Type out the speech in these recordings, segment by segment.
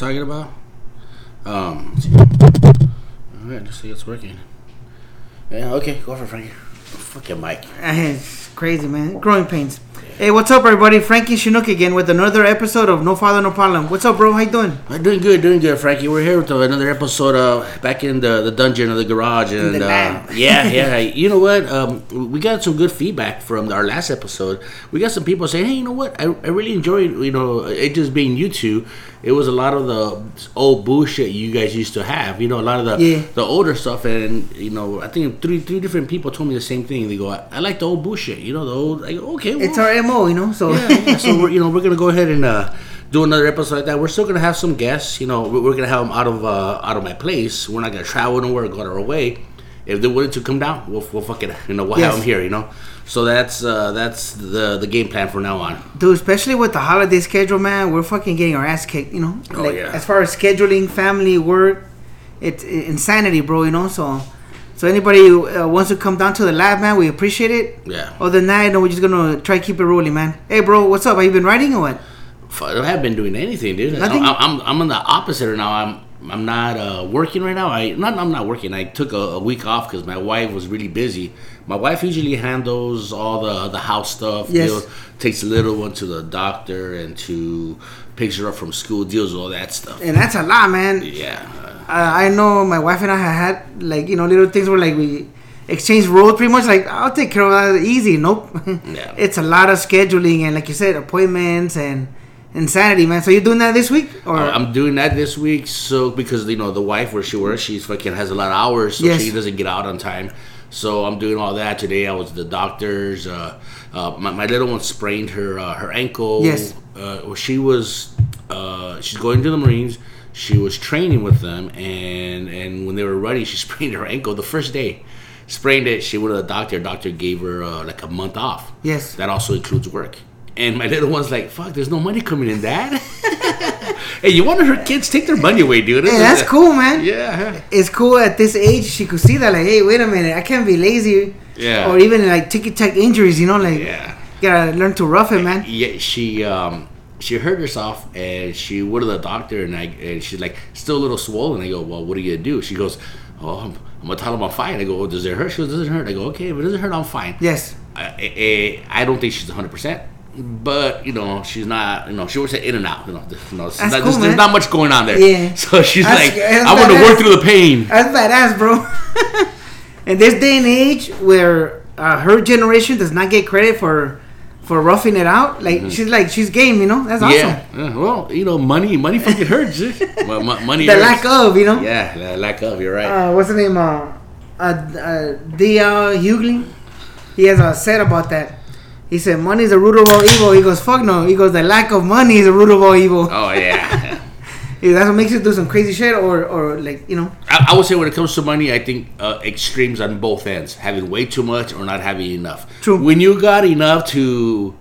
talking about. Um, all right, let's see it's working. Yeah, okay, go for it, Frankie. Fucking Mike. It's crazy, man. Growing pains. Hey, what's up, everybody? Frankie Chinook again with another episode of No Father, No Problem. What's up, bro? How you doing? I'm doing good, doing good, Frankie. We're here with another episode of back in the, the dungeon of the garage, and the uh, yeah, yeah. You know what? Um, we got some good feedback from our last episode. We got some people saying, "Hey, you know what? I, I really enjoyed you know it just being you two. It was a lot of the old bullshit you guys used to have. You know, a lot of the Yeah. the older stuff, and you know, I think three three different people told me the same thing. They go, "I, I like the old bullshit. You know, the old. I go, okay, well, It's our MO, you know? So, yeah. So we're you know we're gonna go ahead and uh, do another episode like that. We're still gonna have some guests. You know, we're, gonna have them out of uh, out of my place. We're not gonna travel nowhere, go our way. If they're willing to come down, we'll, we'll fuck it. You know, we'll Yes. have them here. You know, so that's uh, that's the the game plan from now on. dude, especially with the holiday schedule, man, we're fucking getting our ass kicked, you know? Oh, yeah. As far as scheduling, family, work, it's insanity, bro, you know? So, so anybody who uh, wants to come down to the lab, man, we appreciate it. Yeah. Other than that, we're just gonna try to keep it rolling, man. Hey, bro, what's up? Have you been writing or what? I haven't been doing anything, dude. Nothing? I'm, I'm I'm on the opposite now. I'm I'm not uh, working right now. I not I'm not working. I took a, a week off because my wife was really busy. My wife usually handles all the the house stuff. Yes. deal- takes the little one to the doctor and to picks her up from school. Deals with all that stuff. And that's a lot, man. Yeah. uh, I I know my wife and I had like you know little things where like we exchange roles pretty much like I'll take care of that easy. Nope. Yeah. it's a lot of scheduling and like you said appointments and insanity, man. So you're doing that this week or Uh, I'm doing that this week, so because you know the wife where she works, she's fucking has a lot of hours, so Yes. she doesn't get out on time. So I'm doing all that today. I was at the doctor's. Uh, uh, my, my little one sprained her uh, her ankle. Yes. Uh, well, she was uh, she's going to the Marines. She was training with them, and and when they were running, she sprained her ankle the first day. Sprained it. She went to the doctor. Doctor gave her uh, like a month off. Yes. That also includes work. And my little one's like, "Fuck, there's no money coming in, Dad." hey, you want her kids take their money away, dude? Hey, that's cool, man. Yeah, It's cool at this age she could see that like, hey, wait a minute, I can't be lazy. Yeah. Or even like ticky tack injuries, you know, like yeah. gotta learn to rough it, man. Yeah, she um she hurt herself and she went to the doctor and I and she's like still a little swollen. I go, well, what are you gonna do? She goes, oh, I'm, I'm gonna tell him I'm fine. I go, oh, does it hurt? She goes, doesn't hurt. I go, okay, if it doesn't hurt, I'm fine. Yes. I, I, I don't think she's 100. percent but you know she's not. You know she works at In-N-Out. You know, there's, you know, there's not, cool, there's, there's not much going on there. Yeah. So she's That's- like, that's I want to work through the pain. That's badass, bro. In this day and age, where uh, her generation does not get credit for for roughing it out, like she's like she's game, you know. That's awesome. Mm-hmm. Yeah. Well, you know, money, money fucking hurts. eh? Well, mo- money. The hurts. lack of, you know. Yeah, the lack of. You're right. Uh, what's the name? Uh, uh, uh D.L. Hughley. He has a set about that. He said, "Money is the root of all evil." He goes, "Fuck no." He goes, "The lack of money is the root of all evil." oh yeah. Yeah, that's what makes you do some crazy shit, or or like you know. I, I would say when it comes to money, I think uh, extremes on both ends, having way too much or not having enough. True. When you got enough to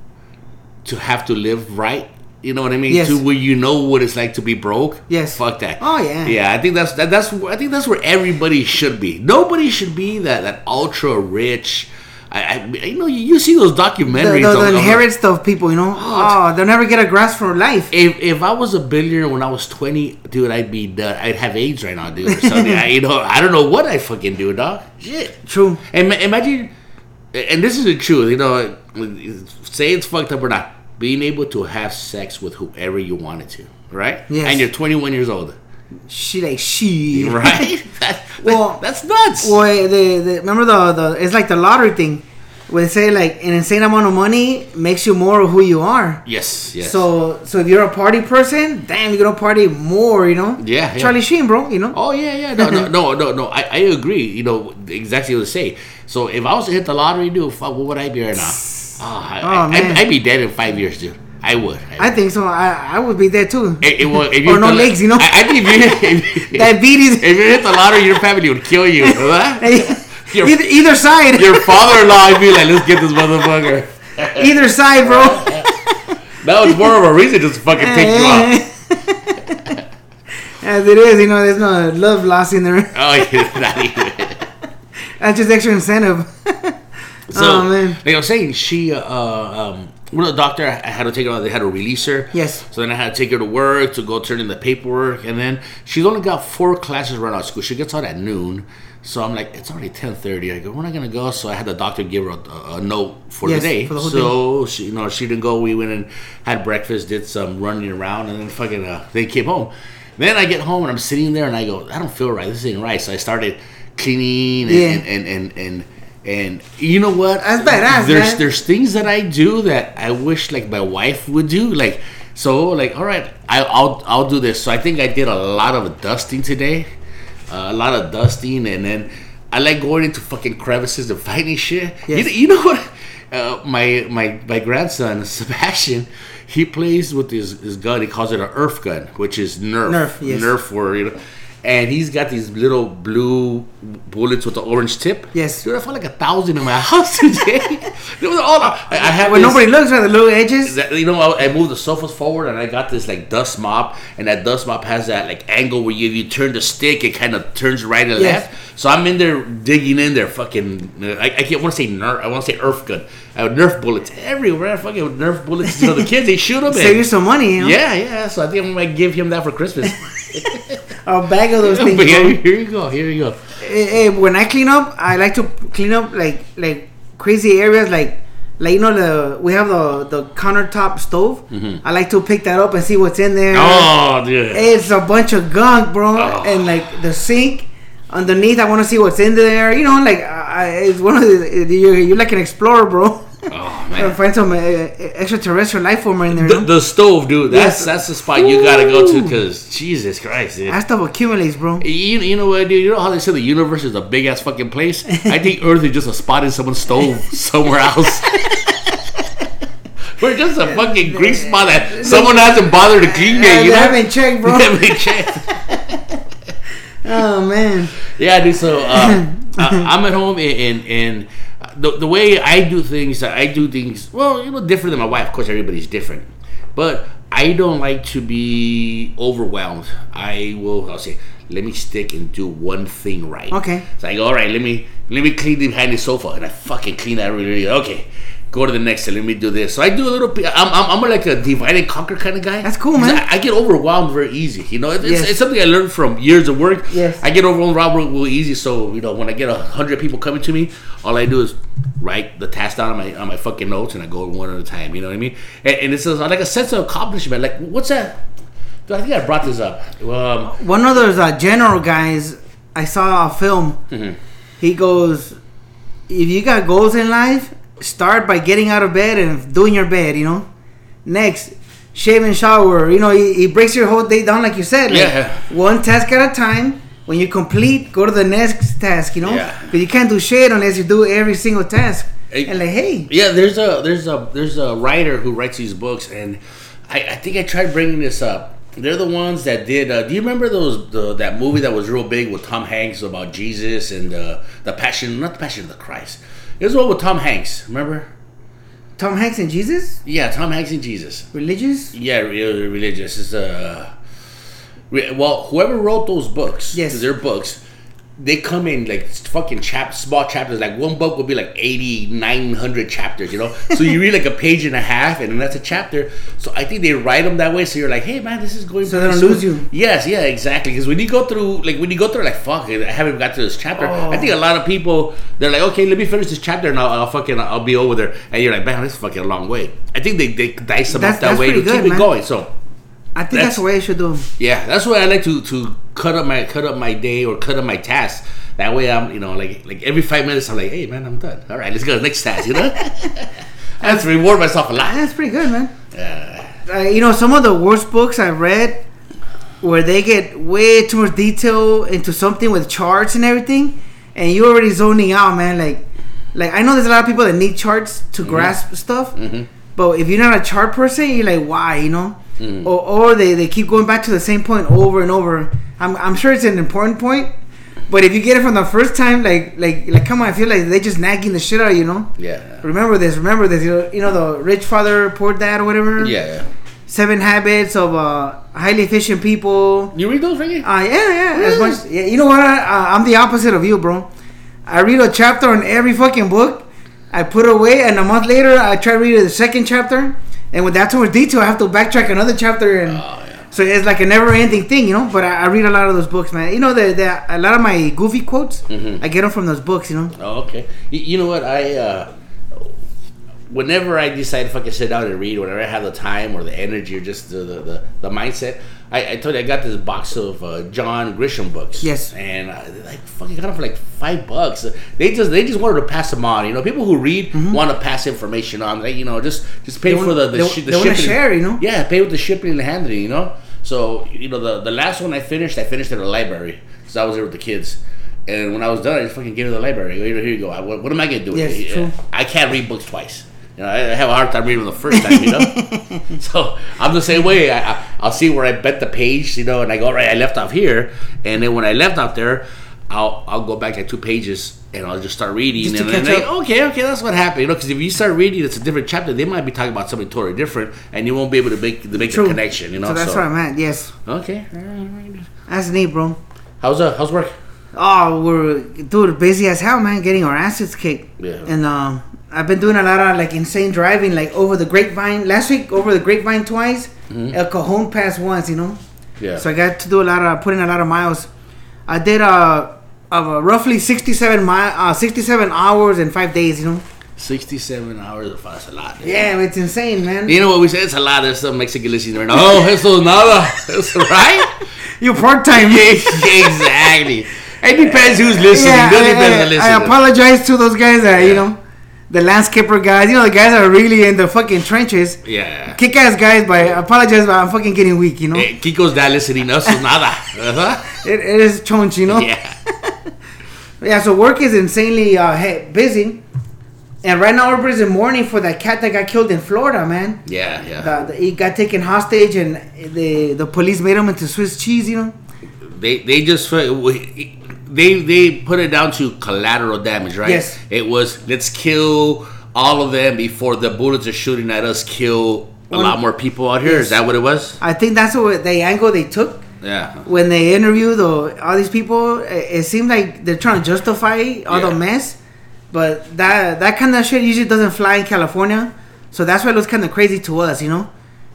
to have to live right, you know what I mean. Yes. To where you know what it's like to be broke. Yes. Fuck that. Oh, yeah. Yeah, I think that's that, that's I think that's where everybody should be. Nobody should be that that ultra rich. I, I you know you, you see those The, documentaries. the, the of- inherit stuff, people, you know. Oh, oh, they'll never get a grasp for life. if if I was a billionaire when I was twenty, dude, I'd be done. I'd have AIDS right now, dude. Or something. I, you know, I don't know what I fucking do, dog. Shit. True. And imagine, and this is the truth. You know, say it's fucked up or not. Being able to have sex with whoever you wanted to, right? Yes. And you're 21 years old, She like she. right? that, Well- that's nuts. Well, eh, the, the remember the the it's like the lottery thing, where they say like an insane amount of money makes you more of who you are. yes, yes. So so if you're a party person, damn, you're gonna party more, you know. Yeah, yeah. Charlie Sheen, bro, you know. Oh yeah, yeah, no, no, no, no, no. I, I agree. You know exactly what to say. So if I was to hit the lottery, dude, fuck, what would I be right now? Oh, I, Oh, I, man. I'd be dead in five years, dude. I would. I think so. I I would be there too. It, it, well, if Or hit no legs, you know? I, I think if you, Diabetes. if you hit the lottery, your family would kill you. Your- either, either side. Your father-in-law would be like, "Let's get this motherfucker." either side, bro. That was more of a reason just to fucking take you out. As it is, you know, there's no love lost in there. Oh, yeah, not even. That's just extra incentive. So, Oh, man. like I was saying, she, uh, um, Well, the doctor, I had to take her. out. They had to release her. Yes. So then I had to take her to work to go turn in the paperwork, and then she's only got four classes right out of school. She gets out at noon. So I'm like, it's already ten thirty. I go, we're not gonna go. So I had the doctor give her a, a note for Yes, the day. for the so she, you know, she didn't go. We went and had breakfast, did some running around, and then fucking uh, they came home. Then I get home and I'm sitting there and I go, I don't feel right. This ain't right. So I started cleaning and Yeah. and, and, and, and and you know what? That's badass, There's man. there's things that I do that I wish like my wife would do. Like so, like all right, I, I'll I'll do this. So I think I did a lot of dusting today, uh, a lot of dusting, and then I like going into fucking crevices and finding shit. Yes. You, you know what? Uh, my my my grandson Sebastian, he plays with his, his gun. He calls it an Earth gun, which is Nerf. Nerf, yes. Nerf for you know. And he's got these little blue bullets with the orange tip. Yes. Dude, I found like a thousand in my house today. It was all I, I have. When this- nobody looks at the little edges. that, you know, I, I moved the sofas forward and I got this like dust mop, and that dust mop has that like angle where you, you turn the stick, it kind of turns right and Yes. left. So I'm in there digging in there, fucking. I, I can't want to say nerf. I want to say Earth gun. I have Nerf bullets everywhere. Fucking Nerf bullets. You know, the kids they shoot them. Save you some money, you know? Yeah, yeah. So I think I might give him that for Christmas. A bag of those things. here, here you go. Here you go. Hey, hey, when I clean up, I like to clean up like like crazy areas, like like you know the we have the the countertop stove. I like to pick that up and see what's in there. Mm-hmm. Oh, dude. It's a bunch of gunk, bro, Oh. and like the sink underneath. I want to see what's in there. You know, like I, it's one of the you're, you're like an explorer, bro. Man. find some uh, extraterrestrial life form in there. The, know? the stove, dude. That's Yes. that's the spot you gotta go to because Jesus Christ, dude. that stuff accumulates, bro. You, you know what, dude? You know how they say the universe is a big ass fucking place? I think Earth is just a spot in someone's stove somewhere else. We're just a fucking grease spot that someone hasn't bothered to clean Uh, yet. You know? haven't checked, bro. They haven't checked. oh man. Yeah, dude. So uh, I, I'm at home, and, and, and the, the way I do things, I do things well, you know, different than my wife. Of course, everybody's different, but I don't like to be overwhelmed. I will. I'll say, let me stick and do one thing right. Okay. It's like, all right, let me let me clean behind the sofa, and I fucking clean that really, really okay. Go to the next and let me do this. So I do a little bit. I'm, I'm, I'm like a divide and conquer kind of guy. That's cool, man. I, I get overwhelmed very easy. You know, it's, Yes. it's something I learned from years of work. Yes. I get overwhelmed real, real easy. So you know, when I get a hundred people coming to me, all I do is write the task down on my on my fucking notes, and I go one at a time. You know what I mean? And, and it's like a sense of accomplishment. Like, what's that? Dude, I think I brought this up. Um, One of those uh, general guys, I saw a film. Mm-hmm. He goes, "If you got goals in life, start by getting out of bed and doing your bed. You know, next." Shave and shower. You know, he, he breaks your whole day down, like you said. Like, Yeah. One task at a time. When you complete, go to the next task. You know, Yeah. but you can't do shit unless you do every single task. Hey. and like, hey, Yeah, there's a there's a there's a writer who writes these books, and I, I think I tried bringing this up. They're the ones that did. Uh, do you remember those the, that movie that was real big with Tom Hanks about Jesus and uh, the Passion, not the Passion of the Christ. It was one with Tom Hanks. Remember? Tom Hanks and Jesus, Yeah, Tom Hanks and Jesus. religious. Yeah, re- religious is uh, re- well, whoever wrote those books, yes, they're books. They come in like fucking chap small chapters. Like one book would be like 80, 900 chapters, you know. So you read like a page and a half, and then that's a chapter. So I think they write them that way. So you're like, hey man, this is going. So they don't lose you. Yes, yeah, exactly. Because when you go through, like when you go through, like fuck, I haven't got to this chapter. Oh. I think a oh. lot of people they're like, okay, let me finish this chapter, and I'll, I'll fucking I'll be over there. And you're like, man, this is fucking a long way. I think they they dice them That's- up that way to keep good, it going. So I think That's- that's, the way I should do. 'em. yeah, that's why I like to to cut up my cut up my day or cut up my task. That way I'm you know like like every five minutes I'm like, hey man, I'm done. All right, let's go to the next task. You know, I have to reward myself a lot. That's pretty good, man. Yeah. uh, you know, some of the worst books I read where they get way too much detail into something with charts and everything, and you're already zoning out, man. Like, like I know there's a lot of people that need charts to grasp stuff, but if you're not a chart person, you're like, why, you know? Or, or they, they keep going back to the same point over and over. I'm, I'm sure it's an important point, but if you get it from the first time, like like like come on, I feel like they just nagging the shit out of you, know. Yeah. Remember this, remember this. You know, you know the rich father, poor dad, or whatever. Yeah. Seven Habits of uh, Highly Efficient People. You read those, Ricky? Uh, yeah, yeah. As much, yeah. You know what? I, uh, I'm the opposite of you, bro. I read a chapter on every fucking book, I put it away, and a month later, I try to read the second chapter, and with that too much detail, I have to backtrack another chapter, and Oh, yeah. so it's like a never-ending thing, you know. But I, I read a lot of those books, man. You know, the, the a lot of my goofy quotes, Mhm. I get them from those books, you know. Oh, okay. You, you know what? I uh, whenever I decide if I can sit down and read, whenever I have the time or the energy or just the the, the, the mindset, I, I told you I got this box of uh, John Grisham books. Yes. and I like fucking got them for like five bucks. They just they just wanted to pass them on. You know, people who read want to pass information on. Like you know, just just pay Mm-hmm. They for want- the the, they- shi- the they shipping. share, you know? Yeah, pay with the shipping and the handling. You know, so you know the the last one I finished, I finished at a library because I was there with the kids. And when I was done, I just fucking gave it to the library. Here, here you go. I- What, what am I gonna do with Yes, it? true. I can't read books twice. You know, I have a hard time reading them the first time. You know, so I'm the same way. I, I I'll see where I bet the page. You know, and I go right. I left off here, and then when I left out there, I'll I'll go back at two pages and I'll just start reading. Just and then catch like, okay, okay, that's what happened. You know, because if you start reading, it's a different chapter. They might be talking about something totally different, and you won't be able to make to make True. the connection. You know, so that's where I'm at. Yes, Okay. that's neat, bro. How's uh how's work? Oh, we're dude busy as hell, man. Getting our asses kicked. Yeah. And um, I've been doing a lot of like insane driving, like over the grapevine. Last week, over the grapevine twice. El Cajon Pass once, you know. Mm-hmm. Yeah. So I got to do a lot of putting a lot of miles. I did uh, uh roughly 67 mile, uh, 67 hours in five days. You know. Sixty-seven hours of that's a lot. dude. Yeah, it's insane, man. You know what we say? It's a lot. There's some Mexican listening right now. Oh, eso es nada. That's right. You part time. Yeah, exactly. It depends who's listening. Yeah, it really depends I, I, listening. I apologize to those guys that you know, the landscaper guys. You know, the guys are really in the fucking trenches. Yeah. Kick ass guys, but I apologize, but I'm fucking getting weak. You know, Eh, Kiko's not listening. Es nada. Uh-huh. it, it is chonch. You know. Yeah. Yeah, so work is insanely uh, he- busy. And right now everybody's in mourning for that cat that got killed in Florida, man. Yeah, yeah. The, the, he got taken hostage and the the police made him into Swiss cheese, you know? They they just they they put it down to collateral damage, right? Yes. It was let's kill all of them before the bullets are shooting at us. Kill a One- lot more people out here. Is that what it was? I think that's what the angle they took Yeah. when they interviewed the, all these people. It, it seemed like they're trying to justify all Yeah. the mess, but that that kind of shit usually doesn't fly in California. So that's why it looks kind of crazy to us, you know?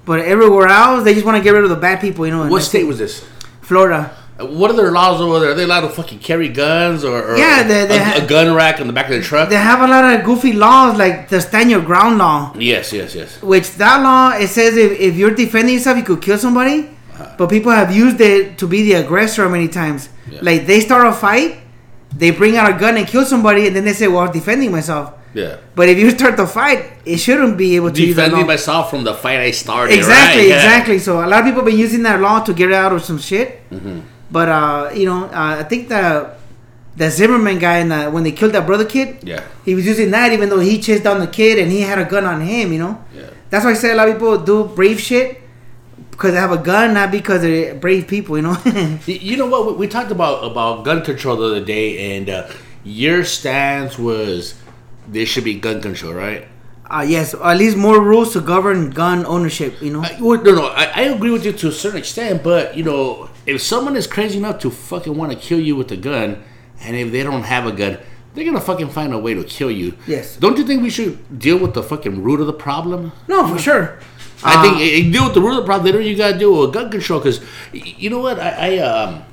But everywhere else, they just want to get rid of the bad people, you know? What state was this? Florida. What are their laws over there? Are they allowed to fucking carry guns or, or Yeah, they- they a, ha- a gun rack in the back of the truck? They have a lot of goofy laws like the stand your ground law, yes, yes, yes. which that law it says if, if you're defending yourself, you could kill somebody. Uh-huh. But people have used it to be the aggressor many times. Yeah. Like they start a fight, they bring out a gun and kill somebody, and then they say, "Well, I'm defending myself." Yeah. But if you start the fight, it shouldn't be able to use that Defending law. myself from the fight I started. Exactly, right? Yeah. exactly. So a lot of people have been using that law to get out of some shit. Mm-hmm. But uh, you know, uh, I think the the Zimmerman guy in the, when they killed that brother kid, Yeah. he was using that even though he chased down the kid and he had a gun on him. You know, Yeah. that's why I say a lot of people do brave shit because they have a gun, not because they're brave people. You know. You know what? We, we talked about about gun control the other day, and uh, your stance was there should be gun control, right? Uh, yes, at least more rules to govern gun ownership. You know. I, well, no, no, I, I agree with you to a certain extent, but you know, if someone is crazy enough to fucking want to kill you with a gun, and if they don't have a gun, they're gonna fucking find a way to kill you. Yes. Don't you think we should deal with the fucking root of the problem? no, for sure. I Uh, think deal with the root of the problem. Then you gotta deal with gun control. Because you know what? I, I um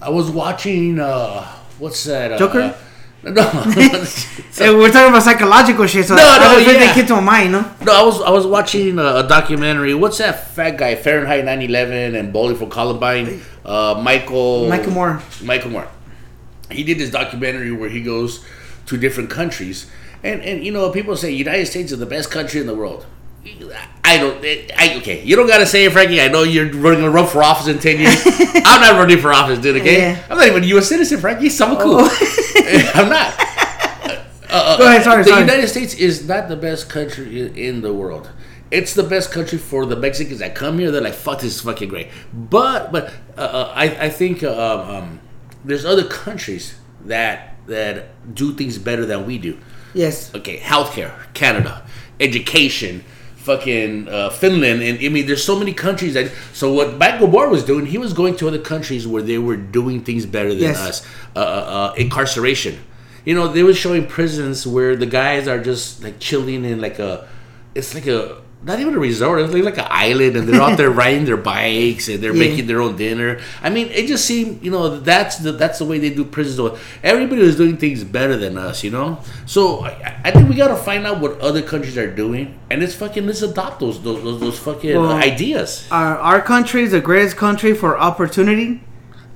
I was watching uh what's that? Uh, Joker? No, Hey, eh, we're talking about psychological shit, so No, I no, think yeah. to mind, no. no. I was I was watching a, a documentary. What's that fat guy? Fahrenheit 9/11 and Bowling for Columbine. Uh, Michael Michael Moore. Michael Moore. He did this documentary where he goes to different countries, and and you know people say United States is the best country in the world. I don't. Eh, I okay. You don't gotta say it, Frankie. I know you're running run for office in ten years. I'm not running for office, dude. Okay, Yeah. I'm not even a U.S. citizen, Frankie. So cool. Oh. I'm not. Uh, Go ahead, sorry, the sorry. United States is not the best country in, in the world. It's the best country for the Mexicans that come here. They're like, "Fuck, this is fucking great." But, but uh, uh, I, I think uh, um, um, there's other countries that that do things better than we do. Yes. Okay, healthcare, Canada, education, fucking uh, Finland, and I mean, there's so many countries that. So what Michael Moore was doing, he was going to other countries where they were doing things better than Yes. us. Uh, uh, uh, incarceration. you know, they were showing prisons where the guys are just like chilling in like a, it's like a not even a resort. It's like, like an island, and they're out there riding their bikes and they're Yeah. making their own dinner. I mean, it just seemed, you know, that's the that's the way they do prisons. So Everybody was doing things better than us, you know. So I, I think we gotta find out what other countries are doing, and it's fucking let's adopt those those those, those fucking Well, ideas. Our our country is the greatest country for opportunity.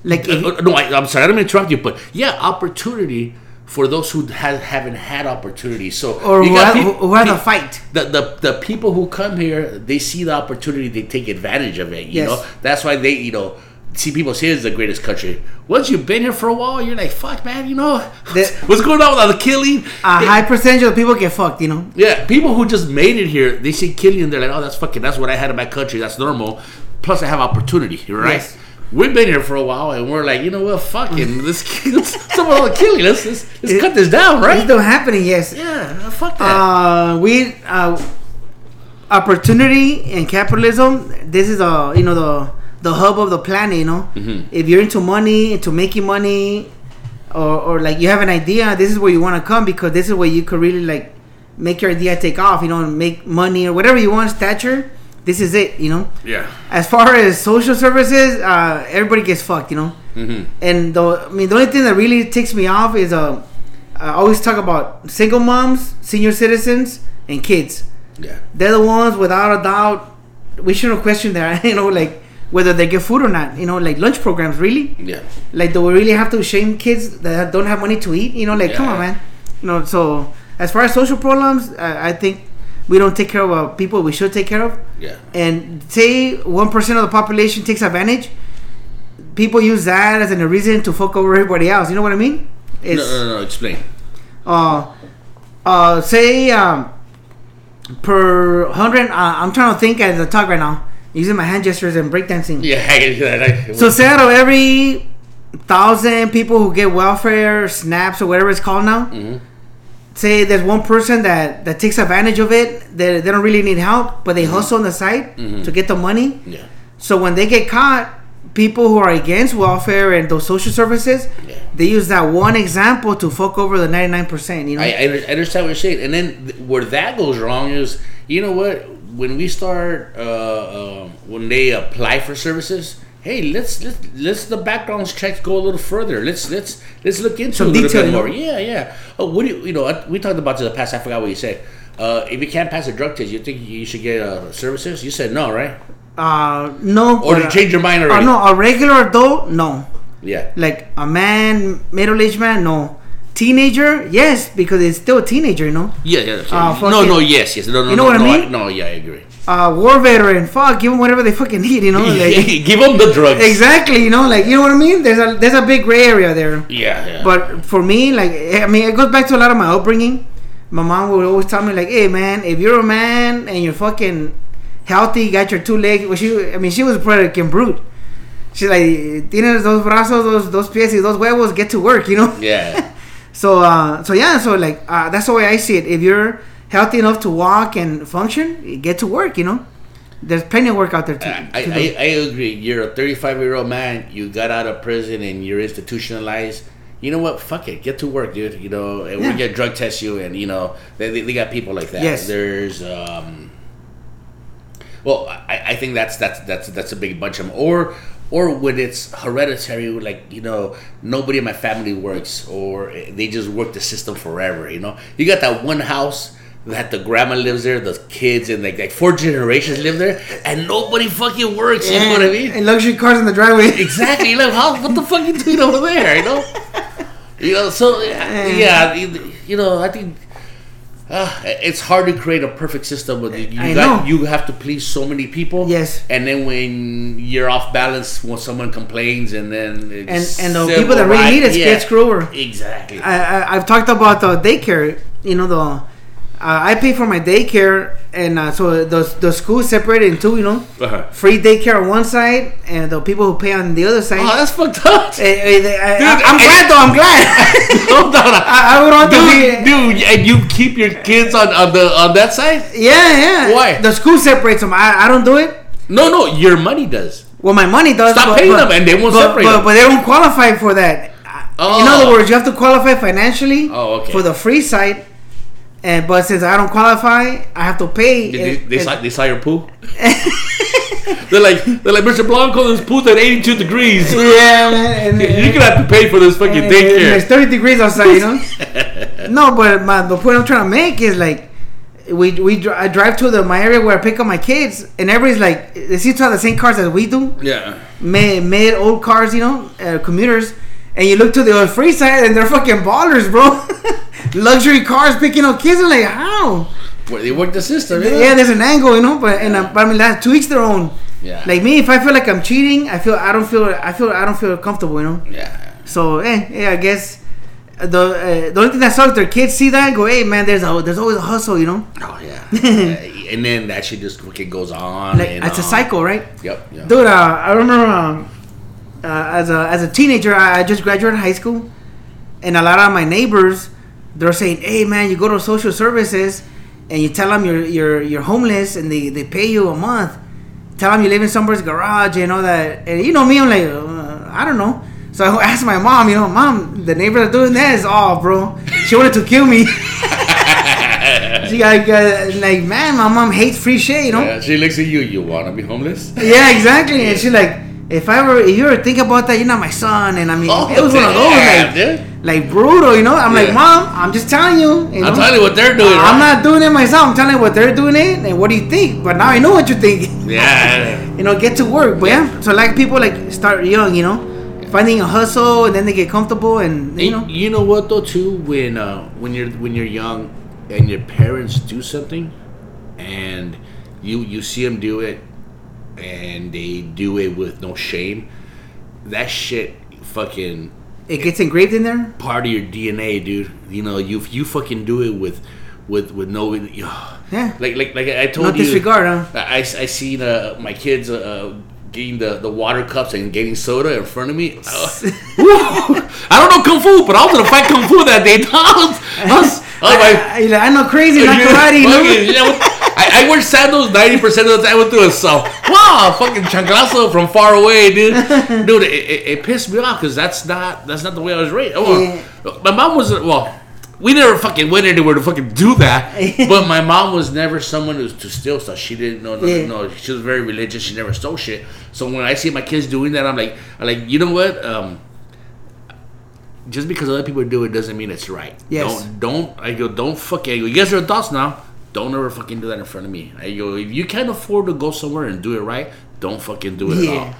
Like Uh, no, I, I'm sorry, I don't mean to interrupt you, but yeah, opportunity for those who have, haven't had opportunity. So or you got who have pe- to fight. the, the the people who come here, they see the opportunity, they take advantage of it. You Yes. know, that's why they, you know, see people say it's the greatest country. Once you've been here for a while, you're like, fuck, man, you know, The- what's going on with all the killing? A Yeah. high percentage of people get fucked. You know. Yeah, people who just made it here, they see killing, they're like, oh, that's fucking, that's what I had in my country, that's normal. Plus, I have opportunity, right? Yes. We've been here for a while, and we're like, you know what, fucking, let's, let's some of the killing, let's, let's, let's cut this down, right? It's still happening. Yes. Yeah, fuck that. Uh, we uh, opportunity and capitalism. This is a you know the the hub of the planet. You know, Mm-hmm. if you're into money, into making money, or or like you have an idea, this is where you want to come because this is where you could really like make your idea take off. You know, and make money or whatever you want. Stature. This is it. You know. yeah. As far as social services, uh, everybody gets fucked. You know. Mm-hmm. And the I mean, the only thing that really ticks me off is uh, I always talk about single moms, senior citizens, and kids. Yeah. They're the ones, without a doubt, we shouldn't question that. You know, like whether they get food or not. You know, like lunch programs. Really, Yeah. like do we really have to shame kids that don't have money to eat? You know, like come on, man. You know, so as far as social problems, I, I think we don't take care of uh, people we should take care of. Yeah. And say one percent of the population takes advantage, people use that as a reason to fuck over everybody else. You know what I mean? No, It's no, no, no, explain. uh, uh, say um, per hundred. Uh, I'm trying to think as I talk right now, using my hand gestures and breakdancing. Yeah, I get that. I- So say out of every thousand people who get welfare, snaps, or whatever it's called now, Mhm. Say there's one person that that takes advantage of it. They, they don't really need help, but they hustle on the side Mhm. to get the money. yeah. So when they get caught, people who are against welfare and those social services, Yeah. they use that one example to fuck over the 99%, you know? I, I understand what you're saying, and then th- where that goes wrong is, you know what? When we start, uh, uh, when they apply for services, hey, let's let's let's the background checks go a little further. Let's let's let's look into Some it a little detail, bit more. Yeah, yeah. Oh, what do you you know? uh, We talked about this in the past. I forgot what you said. Uh, if you can't pass a drug test, you think you should get uh, services? You said no, right? uh, no. Or but, did you change your mind uh, already? no, a regular adult, no. Yeah. Like a man, middle-aged man, no. Teenager, yes, because it's still a teenager, you know? Yeah, yeah. Uh, no, no, yes, yes. No, no, You know no, what I no, mean? no, yeah, I agree. Uh, war veteran, fuck, give them whatever they fucking need, you know? Like, Give them the drugs. exactly, you know? Like, you know what I mean? There's a there's a big gray area there. Yeah, yeah. But for me, like, I mean, it goes back to a lot of my upbringing. My mom would always tell me, like, hey, man, if you're a man and you're fucking healthy, got your two legs, well, she, I mean, she was a Puerto brute. She's like, tienes dos brazos, dos, dos pies y dos huevos, get to work, you know? yeah. So, uh, so yeah, so like, uh, that's the way I see it. If you're healthy enough to walk and function, get to work, you know? There's plenty of work out there to, I, to I. I agree. You're a 35 year old man. You got out of prison and you're institutionalized. You know what? Fuck it. Get to work, dude. You know, and Yeah. we get drug test you, and you know they, they, they got people like that. Yes. There's um. Well, I, I think that's that's that's that's a big bunch of them. Or or when it's hereditary, like you know nobody in my family works, or they just work the system forever. You know, you got that one house that the grandma lives there, the kids and like, like four generations live there, and nobody fucking works. You know what I mean? And luxury cars in the driveway. Exactly. Like, how? What the fuck you doing over there? You know. You know. So yeah, you, you know, I think. Uh, it's hard to create a perfect system, but you I got know. you have to please so many people. Yes. and then when you're off balance, when someone complains, and then and and the people that really need it get screwed over. Exactly. I, I I've talked about the daycare. You know the uh, I pay for my daycare, and uh, so the the school separated in two. You know, Uh-huh. free daycare on one side, and the people who pay on the other side. Oh, that's fucked up. Eh, eh, I, Dude, am glad though. I'm glad. Hold on. I, I would want to Dude, be. dude, and you keep your kids on, on the on that side? Yeah, yeah. Why? The school separates them. I, I don't do it. No, no, your money does. Well, my money does. Stop but, paying but, them and they won't but, separate but, but they don't qualify for that. Oh. In other words, you have to qualify financially Oh, okay. for the free side. And but since I don't qualify, I have to pay. They, they, And- they, saw, they saw your poo. they're like, they're like, Mr. Blanco, this poo's at 82 degrees. yeah, man. And, You're gonna have to pay for this fucking and It's daycare. 30 degrees outside, you know. no, but my, the point I'm trying to make is like, we we I drive to the my area where I pick up my kids, and everybody's like, they seem to have the same cars as we do, Yeah. mid mid old cars, you know, uh, commuters. And you look to the free side, and they're fucking ballers, bro. Luxury cars picking up kids. I'm like, how? Where they work the system. Yeah, there's an angle, you know. But and uh, but I mean, that to each their own. Yeah. Like me, if I feel like I'm cheating, I feel I don't feel I feel I don't feel comfortable, you know. Yeah. So, eh, yeah, I guess the uh, the only thing that sucks, their kids see that and go, hey, man, there's a there's always a hustle, you know. Oh yeah. Yeah, and then that shit just fucking goes on. Like and it's a cycle, right? Yep. yep. Dude, uh, I remember um, uh, as a as a teenager, I I just graduated high school, and a lot of my neighbors, they're saying, hey, man, you go to social services, and you tell them you're you're you're homeless, and they they pay you a month. Tell them you live in somebody's garage and all that, and you know me, I'm like, uh, I don't know. So I asked my mom, you know, mom, the neighbors that's doing this. off, bro. She wanted to kill me. she got, got like, man, my mom hates free shit, you know. Yeah, she looks at you. You wanna be homeless? Yeah, exactly. And she's like, if I ever, if you ever think about that, you're not my son. And I mean, Oh, it was one of those, like, dude. like brutal, you know. I'm Yeah. like, mom, I'm just telling you. you know? I'm telling you what they're doing. I'm right? not doing it myself. I'm telling you what they're doing it, and what do you think? But now I know what you think. Yeah. you know, get to work. But yeah, so like people like start young, you know, finding a hustle, and then they get comfortable, and you know, And you know what though too when uh, when you're when you're young and your parents do something and you you see them do it and they do it with no shame that shit fucking it gets engraved in there. part of your DNA dude you know you you fucking do it with with with no Yeah. like like like I told No you disregard, huh? I, I seen uh, my kids uh, getting the, the water cups and getting soda in front of me. I don't know kung fu, but I was gonna fight kung fu that day. I was, I was, I was like, I, I, know crazy, not karate, you know. yeah, I, I wear sandals ninety percent of the time with doing so. Wow, fucking chanclazo from far away, dude. Dude, it, it, it pissed me off because that's not that's not the way I was raised. Oh, My mom was well. We never fucking went anywhere to fucking do that. but my mom was never someone who to steal stuff. She didn't know. Yeah. No, she was very religious. She never stole shit. So when I see my kids doing that, I'm like, I'm like, you know what? Um, just because other people do it doesn't mean it's right. Yes. Don't don't I go don't fucking I you guys are adults now. Don't ever fucking do that in front of me. I go if you can't afford to go somewhere and do it right, don't fucking do it Yeah. at all.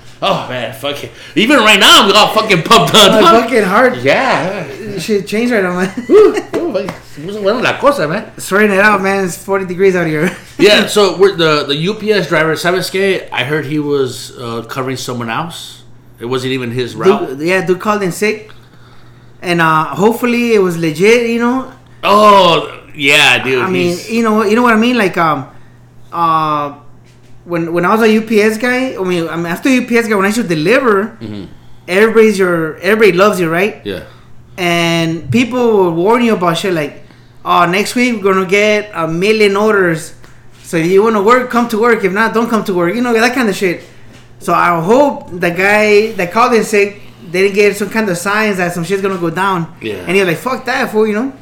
Oh man, fucking even right now I'm all fucking pumped up. My fucking heart yeah. shit changed right now, man. Fucking- se puso buena la cosa, man. Sweating it out, man. It's 40 degrees out here. Yeah, so we're the the UPS driver, Sabaske, I heard he was uh, covering someone else. It wasn't even his route. Dude, yeah, dude called in sick, and uh, hopefully it was legit. You know, Oh, yeah, dude. I mean, you know, you know what I mean. Like, um, uh, when when I was a UPS guy, I mean, I mean after UPS guy, when I should deliver, everybody's your everybody loves you, right? yeah. And people will warn you about shit like, oh, next week we're gonna get a million orders. So if you want to work, come to work. If not, don't come to work. You know that kind of shit. So I hope the guy that called in sick didn't get some kind of signs that some shit's gonna go down. Yeah. And he's like, fuck that, fool, you know.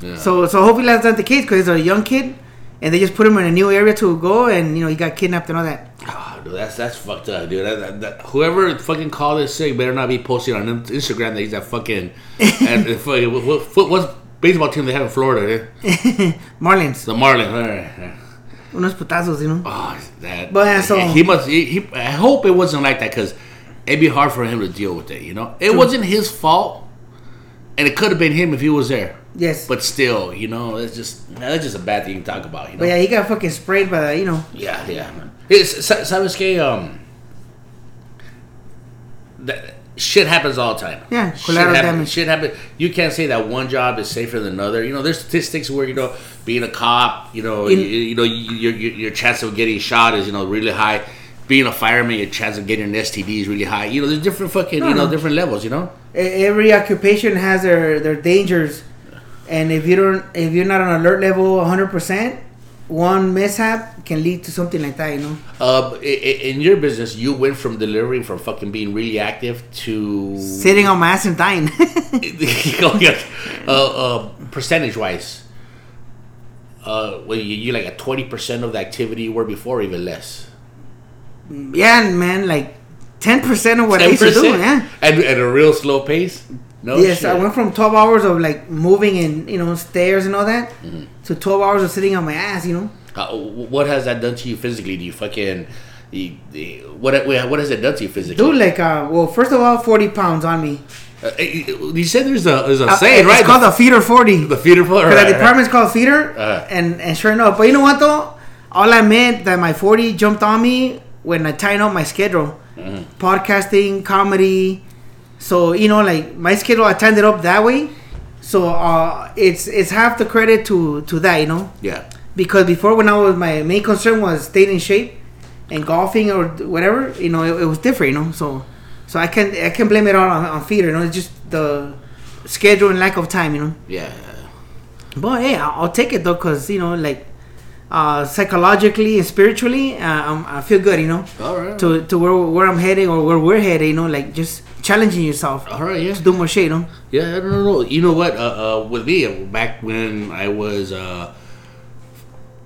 Yeah. So so hopefully that's not the case because he's a young kid, and they just put him in a new area to go, and you know he got kidnapped and all that. Oh, dude, that's that's fucked up, dude. That, that, that, whoever fucking called this sick better not be posting on Instagram that he's that fucking and uh, fucking what, what, what's baseball team they have in Florida? Eh? Marlins, The Marlins. All right, unos putazos, you know. Oh, that. But, yeah, so- he must. He, he, I hope it wasn't like that because it'd be hard for him to deal with it. You know, it wasn't his fault, and it could have been him if he was there. Yes. But, But still, you know, it's just that's just a bad thing to talk about. You know. yeah, he got fucking sprayed by the, you know. Yeah, yeah. man. It's, sa- sabes que um, that shit happens all the time. Yeah, shit collateral happen- damage. Shit happen. You can't say that one job is safer than another. You know, there's statistics where you know being a cop, you know, In- you, you know, your, your your chance of getting shot is you know really high. Being a fireman, your chance of getting an STD is really high. You know, there's different fucking, you know, no. different levels. You know. Every occupation has their their dangers, and if you don't, if you're not on alert level 100, percent one mishap can lead to something like that. You know. Uh, in your business, you went from delivering from fucking being really active to Sitting on my ass and dying. oh, yeah. uh, uh, percentage wise. Uh, well, you, you like at twenty percent of the activity you were before, or even less. yeah, man, like ten percent of what I used to do. Yeah. and at a real slow pace. No, yes, shit. I went from twelve hours of like moving and you know stairs and all that Mm-hmm. to twelve hours of sitting on my ass. You know. Uh, what has that done to you physically? Do you fucking you, you- what what has it done to you physically? Dude, like, uh, well, first of all, forty pounds on me. Uh, you said there's a there's a Uh, saying it's right? It's called the feeder forty. the feeder for Because the department's called feeder, Uh. and and sure enough, but you know what though, all I meant that my forty jumped on me when I tightened up my schedule, Mm-hmm. podcasting, comedy. So you know, like my schedule, I tightened it up that way. So uh, it's it's half the credit to to that, you know, Yeah. because before when I was my main concern was staying in shape and golfing or whatever, you know, it, it was different, you know. So so I can I can blame it all on, on feeder, you know. It's just the schedule and lack of time, you know. Yeah. But hey, I'll, I'll take it though, cause you know, like uh, psychologically and spiritually, uh, I'm, I feel good, you know, All right. to to where where I'm heading or where we're heading, you know, like just challenging yourself All right. Yeah. to do more shit, you know. Yeah, I don't know. You know what? Uh, uh, with me, back when I was uh,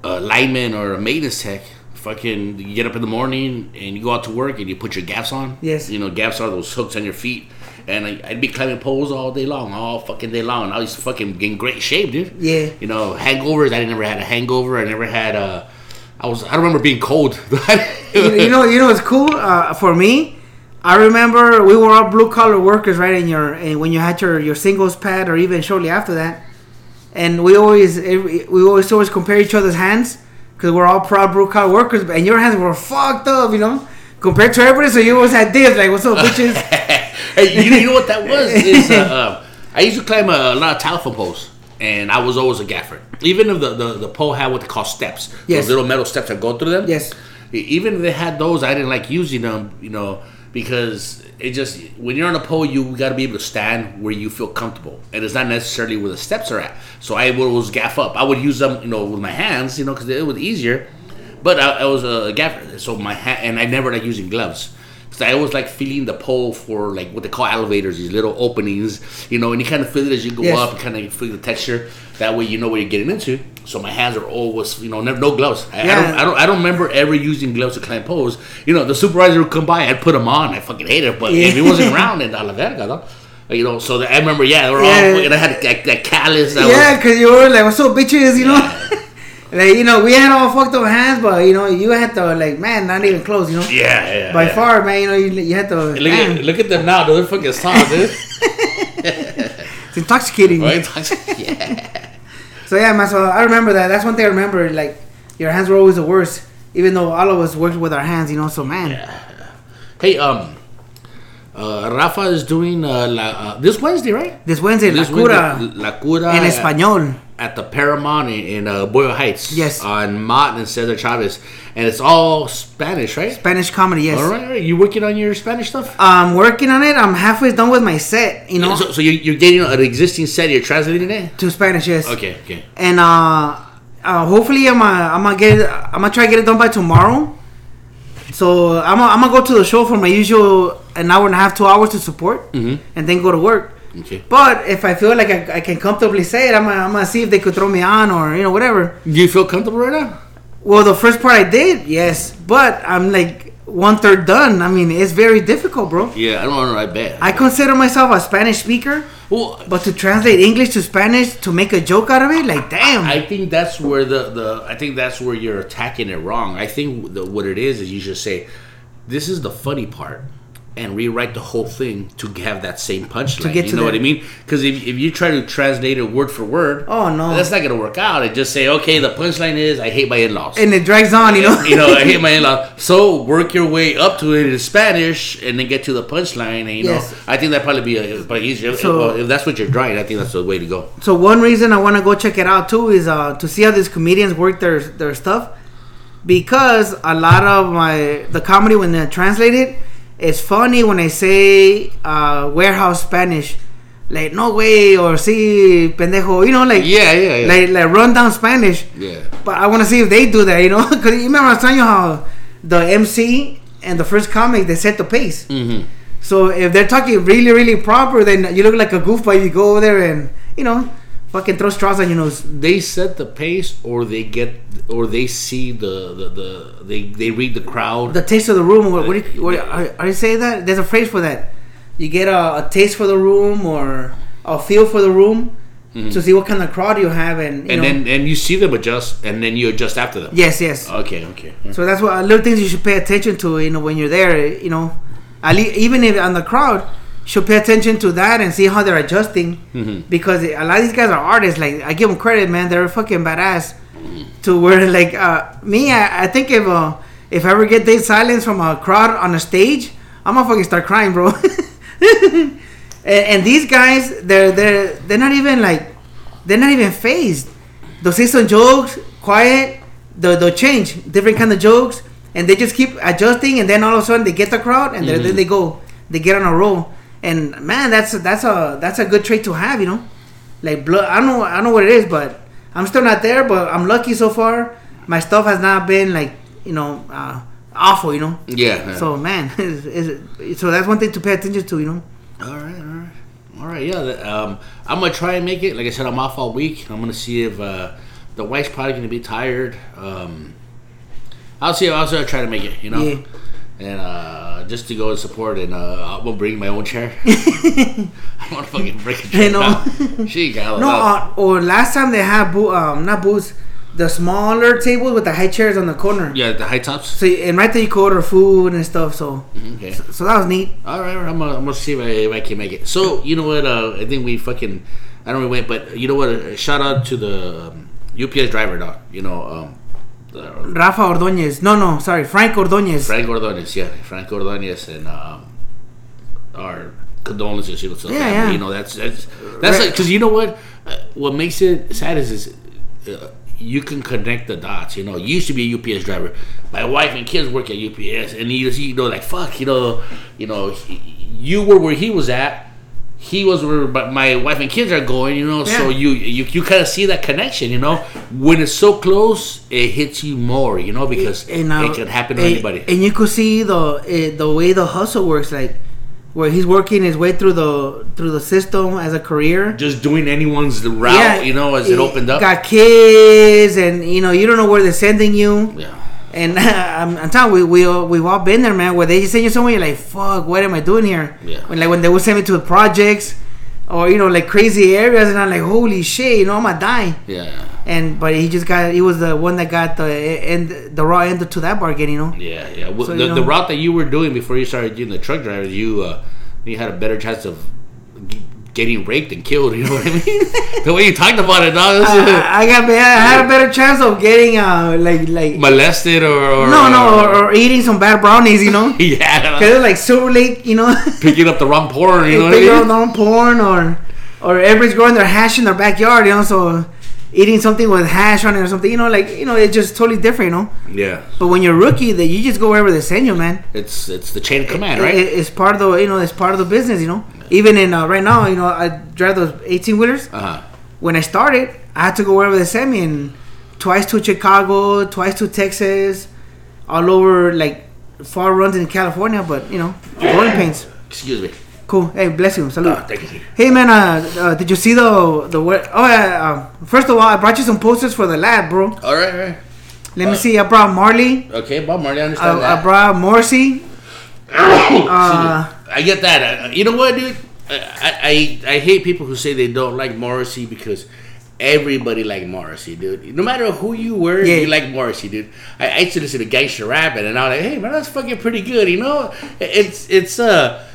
a lineman or a maintenance tech, fucking you get up in the morning and you go out to work and you put your gaffs on. Yes. You know, gaffs are those hooks on your feet. And I, I'd be climbing poles all day long, all fucking day long. I was fucking in great shape, dude. Yeah. You know, hangovers. I never had a hangover. I never had a. I was. I don't remember being cold. you, you know, you know, it's cool uh, for me. I remember we were all blue collar workers, right? In your and when you had your your singles pad, or even shortly after that, and we always we always always compare each other's hands because we're all proud blue collar workers, and your hands were fucked up, you know, compared to everybody. So you always had this, like, "What's up, bitches?" hey, you know, you know what that was? Is uh, uh, I used to climb a, lot of telephone poles, and I was always a gaffer. Even if the, the, the pole had what they call steps, Yes. those little metal steps that go through them. Yes. Even if they had those, I didn't like using them, you know, because it just when you're on a pole, you got to be able to stand where you feel comfortable, and it's not necessarily where the steps are at. So I would always gaff up. I would use them, you know, with my hands, you know, because it was easier. But I, I was a gaffer, so my hand, and I never like using gloves. I always like feeling the pole for like what they call elevators, these little openings, you know, and you kind of feel it as you go Yes. up, and kind of feel the texture. That way, you know what you're getting into. So my hands are always, you know, never no gloves. I, I Yeah. don't, I don't, I don't remember ever using gloves to climb poles. You know, the supervisor would come by, I'd put them on. I fucking hate it, but Yeah. if he wasn't around, a la verga, no? You know, so that, I remember, yeah, they were Yeah. all, fucking- I had that, that callus. That yeah, because you were like, "What's so bitches?" You know. like you know, we had all fucked up hands, but you know, you had to like, man, not even close, you know. yeah, yeah. By yeah. far, man, you know, you, you had to. Look man, at, look at them now, they're fucking soft, dude. it's intoxicating. right? yeah. So yeah, man. So I remember that. That's one thing I remember. Like your hands were always the worst, even though all of us worked with our hands. You know. So man, Yeah. Hey, um, uh, Rafa is doing uh, la, uh, this Wednesday, right? this Wednesday, This La Cura Wednesday, La Cura en español. At the Paramount in, uh, Boyle Heights. Yes. On Mott and Cesar Chavez, and it's all Spanish, right? Spanish comedy. Yes. All right, all right. You working on your Spanish stuff? I'm working on it. I'm halfway done with my set. You know, So, so you're, you're getting an existing set. You're translating it. to Spanish. Yes. Okay, okay. And uh, uh hopefully I'm gonna I'm gonna get it, I'm gonna try to get it done by tomorrow. So I'm gonna, I'm gonna go to the show for my usual an hour and a half, two hours to support, Mhm. and then go to work. Okay. But if I feel like I, I can comfortably say it, I'm gonna, I'm gonna see if they could throw me on or you know whatever. Do you feel comfortable right now? Well, the first part I did, yes, but I'm like one third done. I mean, it's very difficult, bro. Yeah, I don't know. I bet. I consider myself a Spanish speaker, well, but to translate English to Spanish to make a joke out of it, like damn. I think that's where the, the I think that's where you're attacking it wrong. I think the, what it is is you should say, "This is the funny part," and rewrite the whole thing to have that same punchline. To get you to know the- what I mean? Because if, if you try to translate it word for word, Oh, no. that's not gonna work out. And just say, "Okay, the punchline is I hate my in-laws." and it drags on, you know. you know, I hate my in-laws. So work your way up to it in Spanish, and then get to the punchline. And you Yes. know, I think that probably be a, probably easier. If, So- well, if that's what you're trying, I think that's the way to go. So one reason I want to go check it out too is uh, to see how these comedians work their their stuff, because a lot of my the comedy when they translate it, it's funny when I say uh, warehouse Spanish, like no way or see pendejo, you know, like Yeah, yeah, yeah. like like run down Spanish. yeah. But I want to see if they do that, you know, because you remember I was telling you how the MC and the first comic they set the pace. Mm-hmm. So if they're talking really really proper, then you look like a goofball. You go over there and you know, fucking throw straws on your nose. They set the pace, or they get, or they see the the, the they they read the crowd. The taste of the room. What, what, do you, what are, are you say that? There's a phrase for that. You get a, a taste for the room or a feel for the room to see what kind of crowd you have, and you Mm-hmm. and know. then and you see them adjust, and then you adjust after them. yes, yes. Okay, okay. So that's what little things you should pay attention to. You know, when you're there, you know, at least, even if on the crowd, should pay attention to that and see how they're adjusting. Mhm. Because a lot of these guys are artists. Like I give them credit, man. They're fucking badass. To where like uh, me, I, I think if uh, if I ever get dead silence from a crowd on a stage, I'm gonna fucking start crying, bro. and, and these guys, they're they're they're not even like they're not even phased. They'll say some jokes, quiet. They'll, they'll change different kind of jokes, and they just keep adjusting. And then all of a sudden they get the crowd, and then then they go, they get on a roll. And man, that's a, that's a that's a good trait to have, you know. Like blood, I don't know I don't know what it is, but I'm still not there. But I'm lucky so far. My stuff has not been like you know uh, awful, you know. Yeah. So man, is, is, so that's one thing to pay attention to, you know. All right, all right, all right. Yeah, um, I'm gonna try and make it. Like I said, I'm off all week. I'm gonna see if uh, the wife's probably gonna be tired. Um, I'll see. I'll try to make it. You know, Yeah. And uh, just to go and support. And uh, I'll bring my own chair. I want to fucking break a chair. I know. She got No, uh, or last time they had boo- um not booths, the smaller tables with the high chairs on the corner. yeah, the high tops. So and right there you could order food and stuff. So Okay. so that was neat. All right, I'm gonna, I'm gonna see if I, if I can make it. So you know what? Uh, I think we fucking I don't know we went, but you know what? Uh, shout out to the um, UPS driver, dog. You know, um, Rafa Ordóñez. No, no, sorry, Frank Ordóñez. Frank Ordonez, yeah, Frank Ordonez, and um, our condolences, you know, to Yeah, family. yeah. You know, that's that's that's Right. like because you know what? Uh, what makes it sad is is. Uh, you can connect the dots, you know. You used to be a UPS driver. My wife and kids work at UPS, and you, you know, like fuck, you know, you know, he- you were where he was at. He was where my- my wife and kids are going, you know. So you you, you kind of see that connection, you know. When it's so close, it hits you more, you know, because And, uh, it can happen to and- anybody. And you could see the uh, the way the hustle works, like where he's working his way through the through the system as a career. just doing anyone's route, you know, as it he opened up. Got kids, and you know you don't know where they're sending you. yeah. And I'm, I'm telling you, we we all- we've all been there, man. Where they just send you somewhere, you're like, "Fuck, what am I doing here?" Yeah. When like when they would send me to projects, or you know like crazy areas, and I'm like, "Holy shit, you know I'm gonna die." Yeah. And but he just got he was the one that got the end the raw end to that bargain, you know. Yeah, yeah. Well, So, the, you the route that you were doing before you started doing the truck driver, you uh, you had a better chance of getting raped and killed. You know what I mean? the way you talked about it, dog, I, I got I had a better chance of getting uh like like molested or, or no no or, or eating some bad brownies, you know. yeah, Cause it's like super late, you know. picking up the wrong porn. You know what They I mean? on porn or or everybody's growing their hash in their backyard, you know. So eating something with hash on it or something, you know, like you know, it's just totally different, you know. Yeah, But when you're a rookie, that you just go wherever they send you, man. it's it's the chain of command, right? It- it's part of the you know it's part of the business, you know. Even in uh, right now, you know, I drive those 18 wheelers. Uh huh. When I started, I had to go wherever they sent me, and twice to Chicago, twice to Texas, all over like far runs in California. But you know, growing pains. Excuse me. Cool. Hey, bless you. Salute. Oh, thank you. Hey man, uh, uh, did you see the the? Oh yeah. Uh, first of all, I brought you some posters for the lab, bro. All right, all right. Let me see. I brought Marley. Okay, Bob Marley, I understand I, that. I brought Morrissey. Uh, I get that. Uh, you know what, dude? I, I I hate people who say they don't like Morrissey because everybody like Morrissey, dude. No matter who you were, Yeah. you like Morrissey, dude. I, I used to listen to Gangster Rapping, and I was like, hey man, that's fucking pretty good, you know? It's it's uh.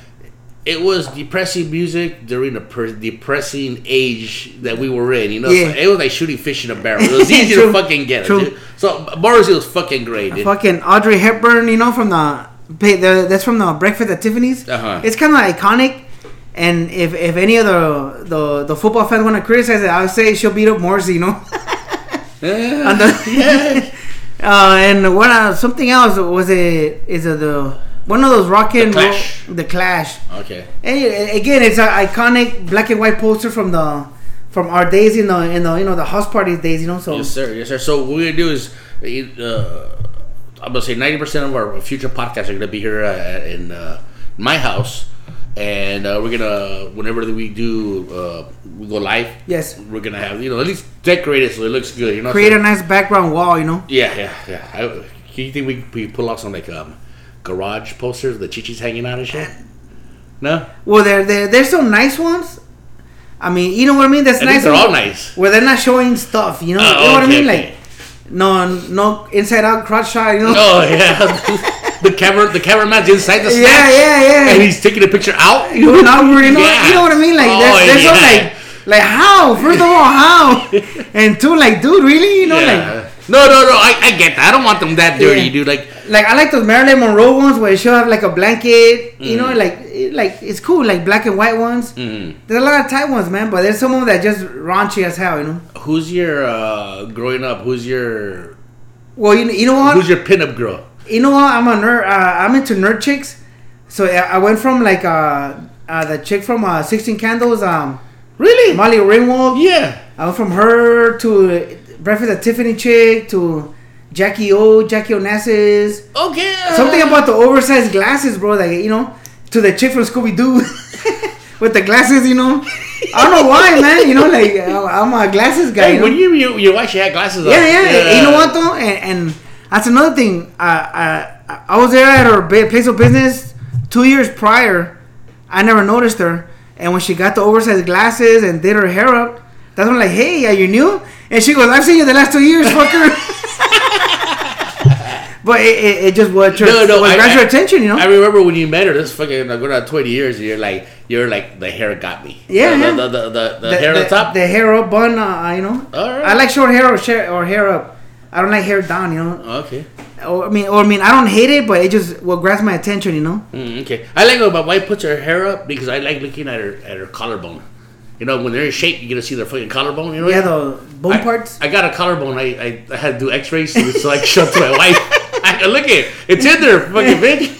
It was depressing music during a per- depressing age that we were in, you know. Yeah. So it was like shooting fish in a barrel. It was easy to fucking get, it, dude. So Morrissey was fucking great, dude. fucking Audrey Hepburn, you know, from the, the that's from the Breakfast at Tiffany's. Uh-huh. It's kind of iconic. And if, if any of the, the the football fans want to criticize it, I would say she'll beat up Morrissey, you know. Yeah. The- uh, and what uh, something else was it? Is it the one of those rockin' The Clash. the Clash. Okay. And again, it's an iconic black and white poster from the from our days in the in the you know the house party days. You know, so Yes, sir. Yes, sir. So what we're gonna do is, uh, I'm gonna say 90 percent of our future podcasts are gonna be here uh, in uh, my house, and uh, we're gonna whenever we do uh, we go live. Yes. We're gonna have you know at least decorate it so it looks good. You know. create so- a nice background wall. You know. Yeah, yeah, yeah. I, do you think we we pull off some like um garage posters, the chichis hanging out and shit? No, Well, there there there's some nice ones. I mean, you know what I mean. That's I nice. they're all nice. Where they're not showing stuff. You know. Oh, you know what I mean? okay. Like no no inside out crotch shot. You know. Oh yeah, the camera the cameraman's inside the snatch, yeah, yeah. yeah. and he's taking a picture out. you know, not really know, Yeah. you know what I mean? Like, Oh, some yeah. like, like how? First of all, how? And two, like, dude, really? You know, Yeah. No, no, no. I, I get that. I don't want them that dirty, Yeah. dude. Like, like, I like those Marilyn Monroe ones where she'll have like a blanket. You Mm. know, like, like it's cool, like black and white ones. mm, There's a lot of tight ones, man, but there's some of them that just raunchy as hell. You know. who's your uh, growing up? Who's your Well, you know, you know what? who's your pinup girl? you know what? I'm a nerd. Uh, I'm into nerd chicks. So I went from like uh, uh the chick from uh, 16 Candles, um, Really? Molly Ringwald. yeah. I went from her to Breakfast at Tiffany chick to Jackie O, Jackie Onassis. Okay. uh, Something about the oversized glasses, bro. Like you know, to the chick from Scooby Doo with the glasses. You know, I don't know why, man. You know, like I'm a glasses guy. Hey, you know? when you you you she had glasses on. Yeah, yeah. You know what though, and, and that's another thing. Uh, uh, I was there at her place of business two years prior. I never noticed her, and when she got the oversized glasses and did her hair up, that's when I'm like, "Hey, are you new?" And she goes, "I've seen you the last two years, fucker." but it, it, it just what your, No, no, what I- grabs I- your attention, you know. I remember when you met her. This fucking like, going on twenty years. And you're like, you're like, the hair got me. Yeah, the, yeah. The, the, the, the, hair on top. the hair up bun, uh, you know. All right. I like short hair or, share, or hair up. I don't like hair down, you know. okay. Or, I mean, or I mean, I don't hate it, but it just what grabs my attention, you know. Mm, okay. I like when my wife puts her hair up because I like looking at her at her collarbone. You know, when they're in shape, you get to see their fucking collarbone. You know. Yeah, the bone I, parts. I got a collarbone. I, I, I had to do X-rays so, so I could show it to my wife. I, look at it. It's in there, fucking bitch.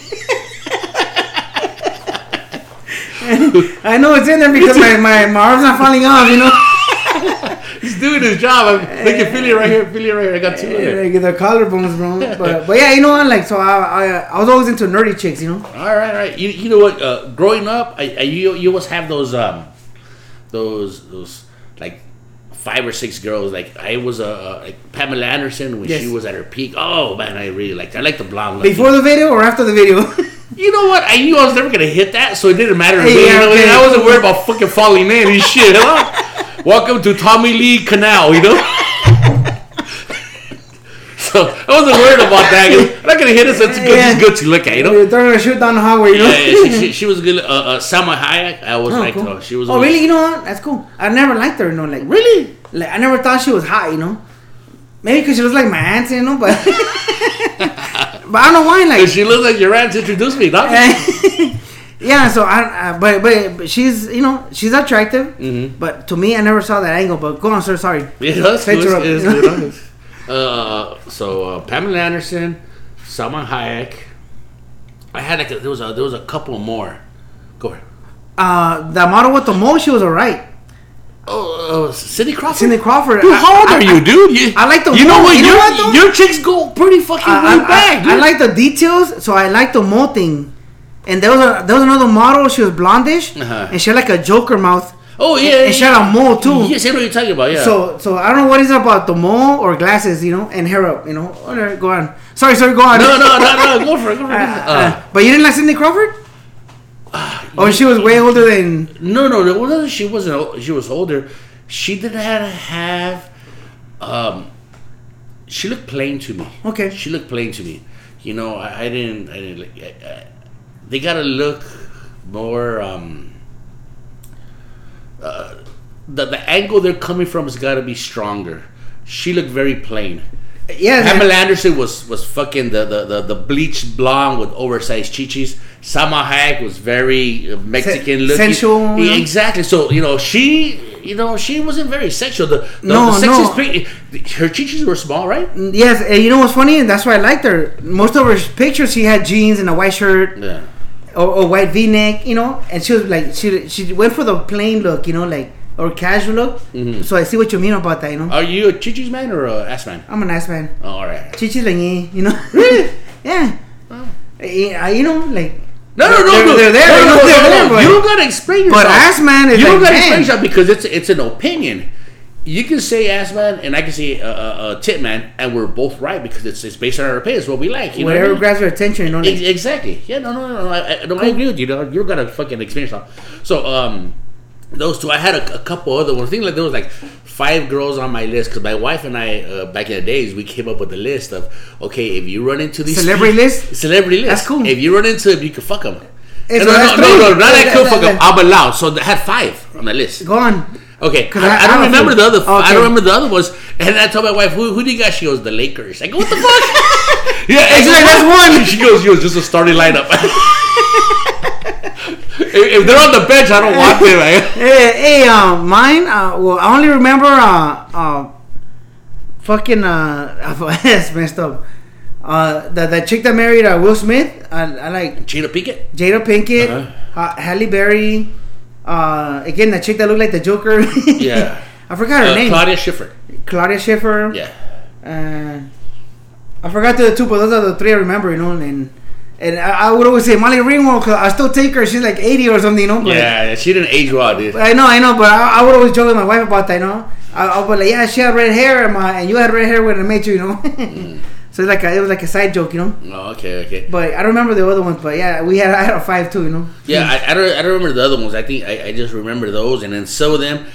I know it's in there because my, my, my arm's not falling off, you know. He's doing his job. I'm, look at Philly right here. Philly right here. I got two there. Like the collarbones, bro. But but yeah, you know what? Like so, I, I I was always into nerdy chicks, you know. All right, all right. You, you know what? Uh, growing up, I, I you you always have those um those those like five or six girls. Like I was a uh, like Pamela Anderson when Yes. she was at her peak. Oh man, I really liked. Her. I like the blonde. Before the video or after the video? You know what? I knew I was never gonna hit that, so it didn't matter me. Yeah, okay. I wasn't worried about fucking falling in and shit. Huh? Welcome to Tommy Lee Canal, you know. So I wasn't worried about that. I'm not gonna hit it. So it's good, Yeah. it's good to look at, you know. You're throwing a shoot down the highway, you know. Yeah, yeah, she, she, she was good. Uh, uh, Salma Hayek, I was Oh, like, cool. oh, she was. oh really? You know what? That's cool. I never liked her, you know. Like Really? like I never thought she was hot, you know. Maybe because she looks like my aunt, you know. But but I don't know why. Like She looks like your aunt introduced me, dog. yeah, so I, uh, but, but but she's you know she's attractive, Mhm. but to me I never saw that angle. But go on, sir. Sorry. Yeah, that's good. Her up. It's good. Uh, so uh, Pamela Anderson, Salma Hayek. I had like a, there was a there was a couple more. Go ahead. Uh, the model with the most, she was alright. Oh, uh, Cindy Crawford. Cindy Crawford. Dude, I- how old I- are you, dude? You, I like the You know what? You know your, what, your chicks go pretty fucking I, way I- back, I like the details, so I like the mole thing. And there was a there was another model. She was blondish, Uh-huh. and she had like a Joker mouth, oh yeah, and she had a mole too. Yes, I know what you're talking about. Yeah. So so I don't know what is it about the mole or glasses, you know, and hair up, you know. Whatever, go on. Sorry, sorry, go on. no, no, no, no. Go for it. Go for it. Uh, Uh, uh, but you didn't like Cindy Crawford? Oh, she was way older than. No, no, no. Well, she wasn't. She was older. She didn't have, have um. She looked plain to me. Okay. She looked plain to me. You know, I, I didn't. I didn't. I, I, they gotta look more. Um. Uh, the the angle they're coming from has got to be stronger. She looked very plain. Yeah, Pamela Anderson was was fucking the the, the, the bleached blonde with oversized chichis. Salma Hayek was very uh, Mexican looking. sensual, Yeah, exactly. So you know she, you know, she wasn't very sexual. The, the, No, the no. pic- her chichis were small, right? Yes, and you know what's funny? And that's why I liked her. Most of her pictures, she had jeans and a white shirt Yeah. Or, or white V-neck, you know. And she was like, she she went for the plain look, you know, like or casual look. Mm-hmm. So I see what you mean about that, you know. Are you a chichis man or a ass man? I'm a nice man. Oh, all right. Chichis like me, you know. yeah. Eh, I- you know, like. No, no, no, they're, no. They're there. No, you no, no, they're no, no. You don't gotta explain yourself. But ass man is you don't like, gotta man. explain yourself because it's it's an opinion. You can say ass man, and I can say uh, uh, uh, tit man, and we're both right because it's, it's based on our opinions, what we like. You know what I mean? grabs your attention, you know. Ex- Like, Exactly. Yeah. No. No. No. no. I, I, no, I agree with you. No, you don't gotta fucking experience stuff. So, um, those two. I had a, a couple other ones. I think like there was like five girls on my list because my wife and I, uh, back in the days, we came up with a list of okay, if you run into these Celebrity list? celebrity list, That's cool. If you run into them, you can fuck them. No, no, no, no, not That- that- fuck them. that- I'm allowed. So I had five on the list. go on. Okay, I, I- I don't remember few. the other. I don't remember the other ones. And I told my wife, "Who, who do you got?" She goes, "The Lakers." I go, "What the fuck?" yeah, It's like, that's one. She goes, "Yo, just a starting lineup." if, if they're on the bench, I don't want them. Man. Hey, hey, uh, mine. Uh, well, I only remember uh, uh, fucking uh, that's messed up. Uh, the the chick that married uh, Will Smith. I, I like Cheetah Pinkett. Jada Pinkett, Uh-huh. uh, Halle Berry. Uh, again, the chick that looked like the Joker. Yeah. I forgot her Uh, name. Claudia Schiffer. Claudia Schiffer. Yeah. Uh, I forgot the two, but those are the three I remember. You know, and and I, I would always say Molly Ringwald. Cause I still take her. She's like eighty or something. You know. But, Yeah, she didn't age well, dude. I know, I know, but I, I would always joke with my wife about that, you know. I, I would be like, yeah, she had red hair, and, my, and you had red hair when I met you, you know. so it's like a, it was like a side joke, you know. Oh, okay, okay. But I don't remember the other ones, but yeah, we had I had a five too, you know. Yeah, I, I don't. I don't remember the other ones. I think I, I just remember those, and then some of them.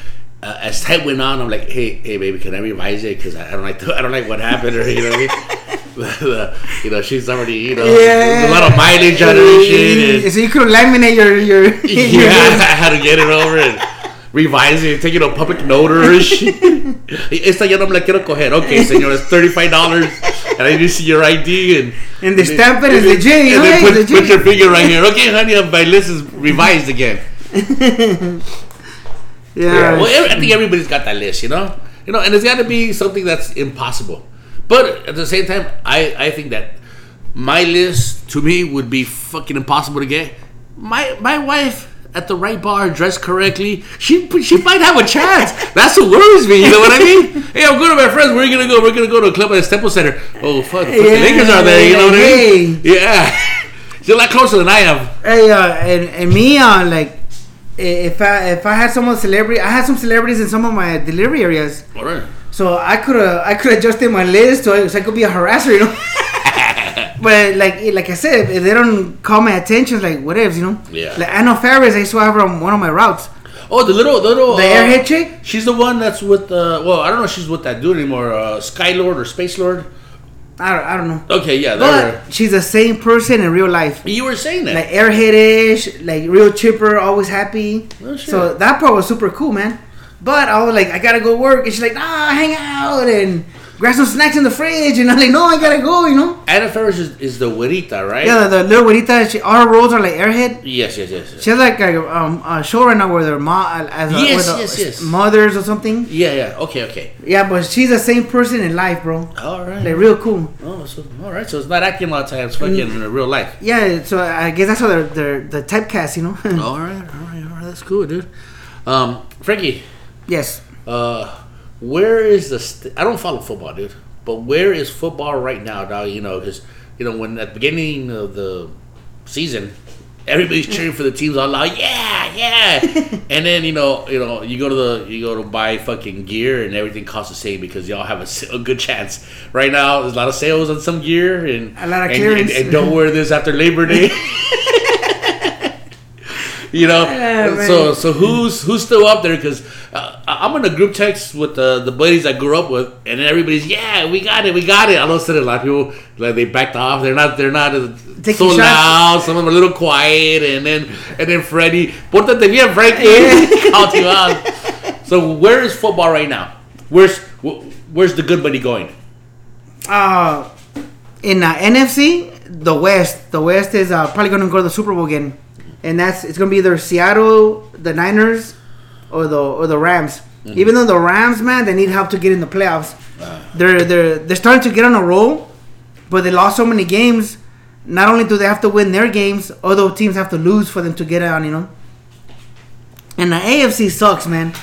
Uh, as time went on, I'm like, hey, hey, baby, can I revise it? Because I, I don't like, the, I don't like what happened, or you know what I mean. you know, she's already, you know, there's a lot of mileage on her shit. And, So you could laminate your your. yeah, I had to get it over and revise it, take it to a public notary. Esta yo no me la quiero coger. Okay, señor, it's thirty-five dollars, and I to see your ID and And the stamp it is legit, you And then put, put your finger right here. Okay, honey, my list is revised again. yeah. Well, I think everybody's got that list, you know, you know, and it's got to be something that's impossible. But at the same time, I I think that my list to me would be fucking impossible to get. My my wife at the right bar, dressed correctly, she she might have a chance. That's what worries me. You know what I mean? Hey, I'm going to my friends. Where are you gonna go? We're gonna go to a club at the Staples Center. Oh fuck, the Yeah, Lakers are there. You know what I mean? Yeah, she's a lot closer than I am. Hey, uh, and and me, uh, like, if I if I had some celebrity, I had some celebrities in some of my delivery areas. All right. So I could have I could adjusted my list so I, so I could be a harasser, you know. but like like I said, if they don't call my attention, like whatever, you know. Yeah. Like I used to have her on one of my routes. Oh, the little, the little, The uh, airhead chick. She's the one that's with uh well, I don't know if she's with that dude anymore, uh Skylord or Space Lord. I don't, I don't know. Okay, yeah, But she's the same person in real life. you were saying that. Like airheadish, like real chipper, always happy. Oh, shit. So that part was super cool, man. But I was like, I gotta go work, and she's like, Nah, hang out and grab some snacks in the fridge, and I'm like, No, I gotta go, you know. Anna Faris is, is the Werita, right? Yeah, the, the little güerita, she, all her roles are like airhead. Yes, yes, yes. She has like a, um, a show right now where their mom, as a, Yes, the yes, yes. mothers or something. Yeah, yeah. Okay, okay. Yeah, but she's the same person in life, bro. All right. Like real cool. oh, so all right. So it's not acting a lot of times, fucking Mm. in real life. Yeah, so I guess that's how they're, they're the typecast, you know. all right, all right, all right. That's cool, dude. Um, Frankie, yes. uh, where is the? St- I don't follow football, dude. But where is football right now, dog? You know, because you know when at the beginning of the season, everybody's cheering for the teams all loud, yeah, yeah. and then you know, you know, you go to the you go to buy fucking gear and everything costs the same because y'all have a, a good chance. Right now, there's a lot of sales on some gear and A lot of and- clearance. and, and don't wear this after Labor Day. You know, Yeah, so so who's who's still up there? Because uh, I'm in a group text with the the buddies I grew up with, and everybody's yeah, we got it, we got it. Of a sudden, a lot of people like they backed off. They're not they're not Taking so shots. loud. Some of them are a little quiet, and then and then Freddie, pórtate bien, Frankie, called you out. So where is football right now? Where's where's the good money going? Uh, in uh, NFC, the West, the West is uh, probably going to go to the Super Bowl again, and that's it's going to be either Seattle, the Niners, or the or the Rams. Mm-hmm. Even though the Rams, man, they need help to get in the playoffs. Uh, They're they're they're starting to get on a roll, but they lost so many games. Not only do they have to win their games, other teams have to lose for them to get on. You know. And the AFC sucks, man.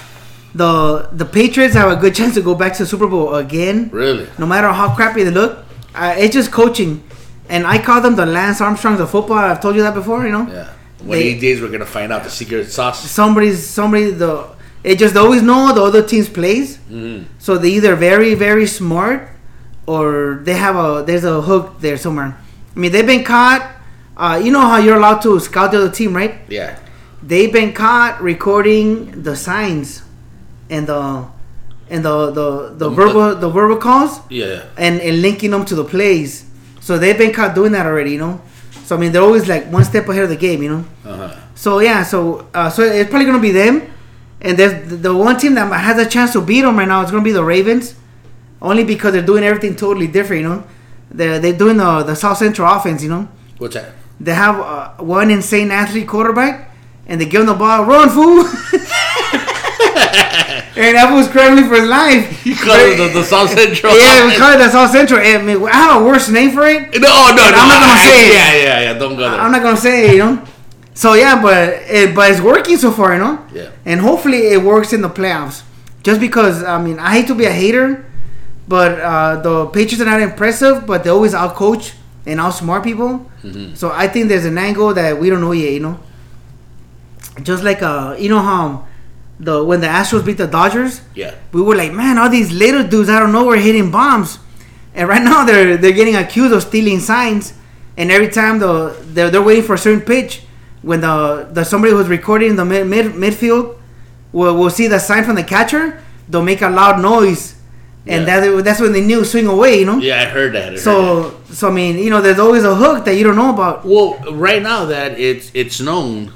The the Patriots have a good chance to go back to the Super Bowl again. really? No matter how crappy they look, uh, it's just coaching. And I call them the Lance Armstrongs of football. I've told you that before, you know. Yeah. One They- of these days we're gonna find out the secret sauce. Somebody's somebody the it just always know the other team's plays. Mhm. So they either very very smart or they have a there's a hook there somewhere. I mean they've been caught. Uh, you know how you're allowed to scout the other team, right? Yeah. They've been caught recording the signs and the and the the, the The- verbal the verbal calls Yeah. and, and linking them to the plays. So they've been caught doing that already, you know. So I mean they're always like one step ahead of the game, you know. Uh huh. So yeah, so uh, so it's probably gonna be them, and there's the, the one team that has a chance to beat them right now. It's gonna be the Ravens, only because they're doing everything totally different. You know, they're they're doing the the South Central offense. You know, What's that? they have uh, one insane athlete quarterback, and they give him the ball, run fool. and that was scrambling for his life. You call it the, the South Central. Yeah, we call it the South Central. I, mean, I have a worse name for it. No, no, no. I'm not gonna I- say it. Yeah, yeah, yeah. Don't go there. I'm not gonna say it, you know. So yeah, but it, but it's working so far, you know. Yeah. And hopefully it works in the playoffs. Just because I mean I hate to be a hater, but uh, the Patriots are not impressive, but they always outcoach and outsmart people. Mhm. So I think there's an angle that we don't know yet, you know. Just like uh, you know how the when the Astros beat the Dodgers, Yeah. we were like, man, all these little dudes out of nowhere hitting bombs, and right now they're they're getting accused of stealing signs, and every time the they're, they're waiting for a certain pitch, when the the somebody who's recording in the mid, mid midfield will will see the sign from the catcher, they'll make a loud noise, and Yeah. that that's when they knew swing away, you know. Yeah, I heard that. I heard that. So so I mean, you know, there's always a hook that you don't know about. Well, right now that it's it's known,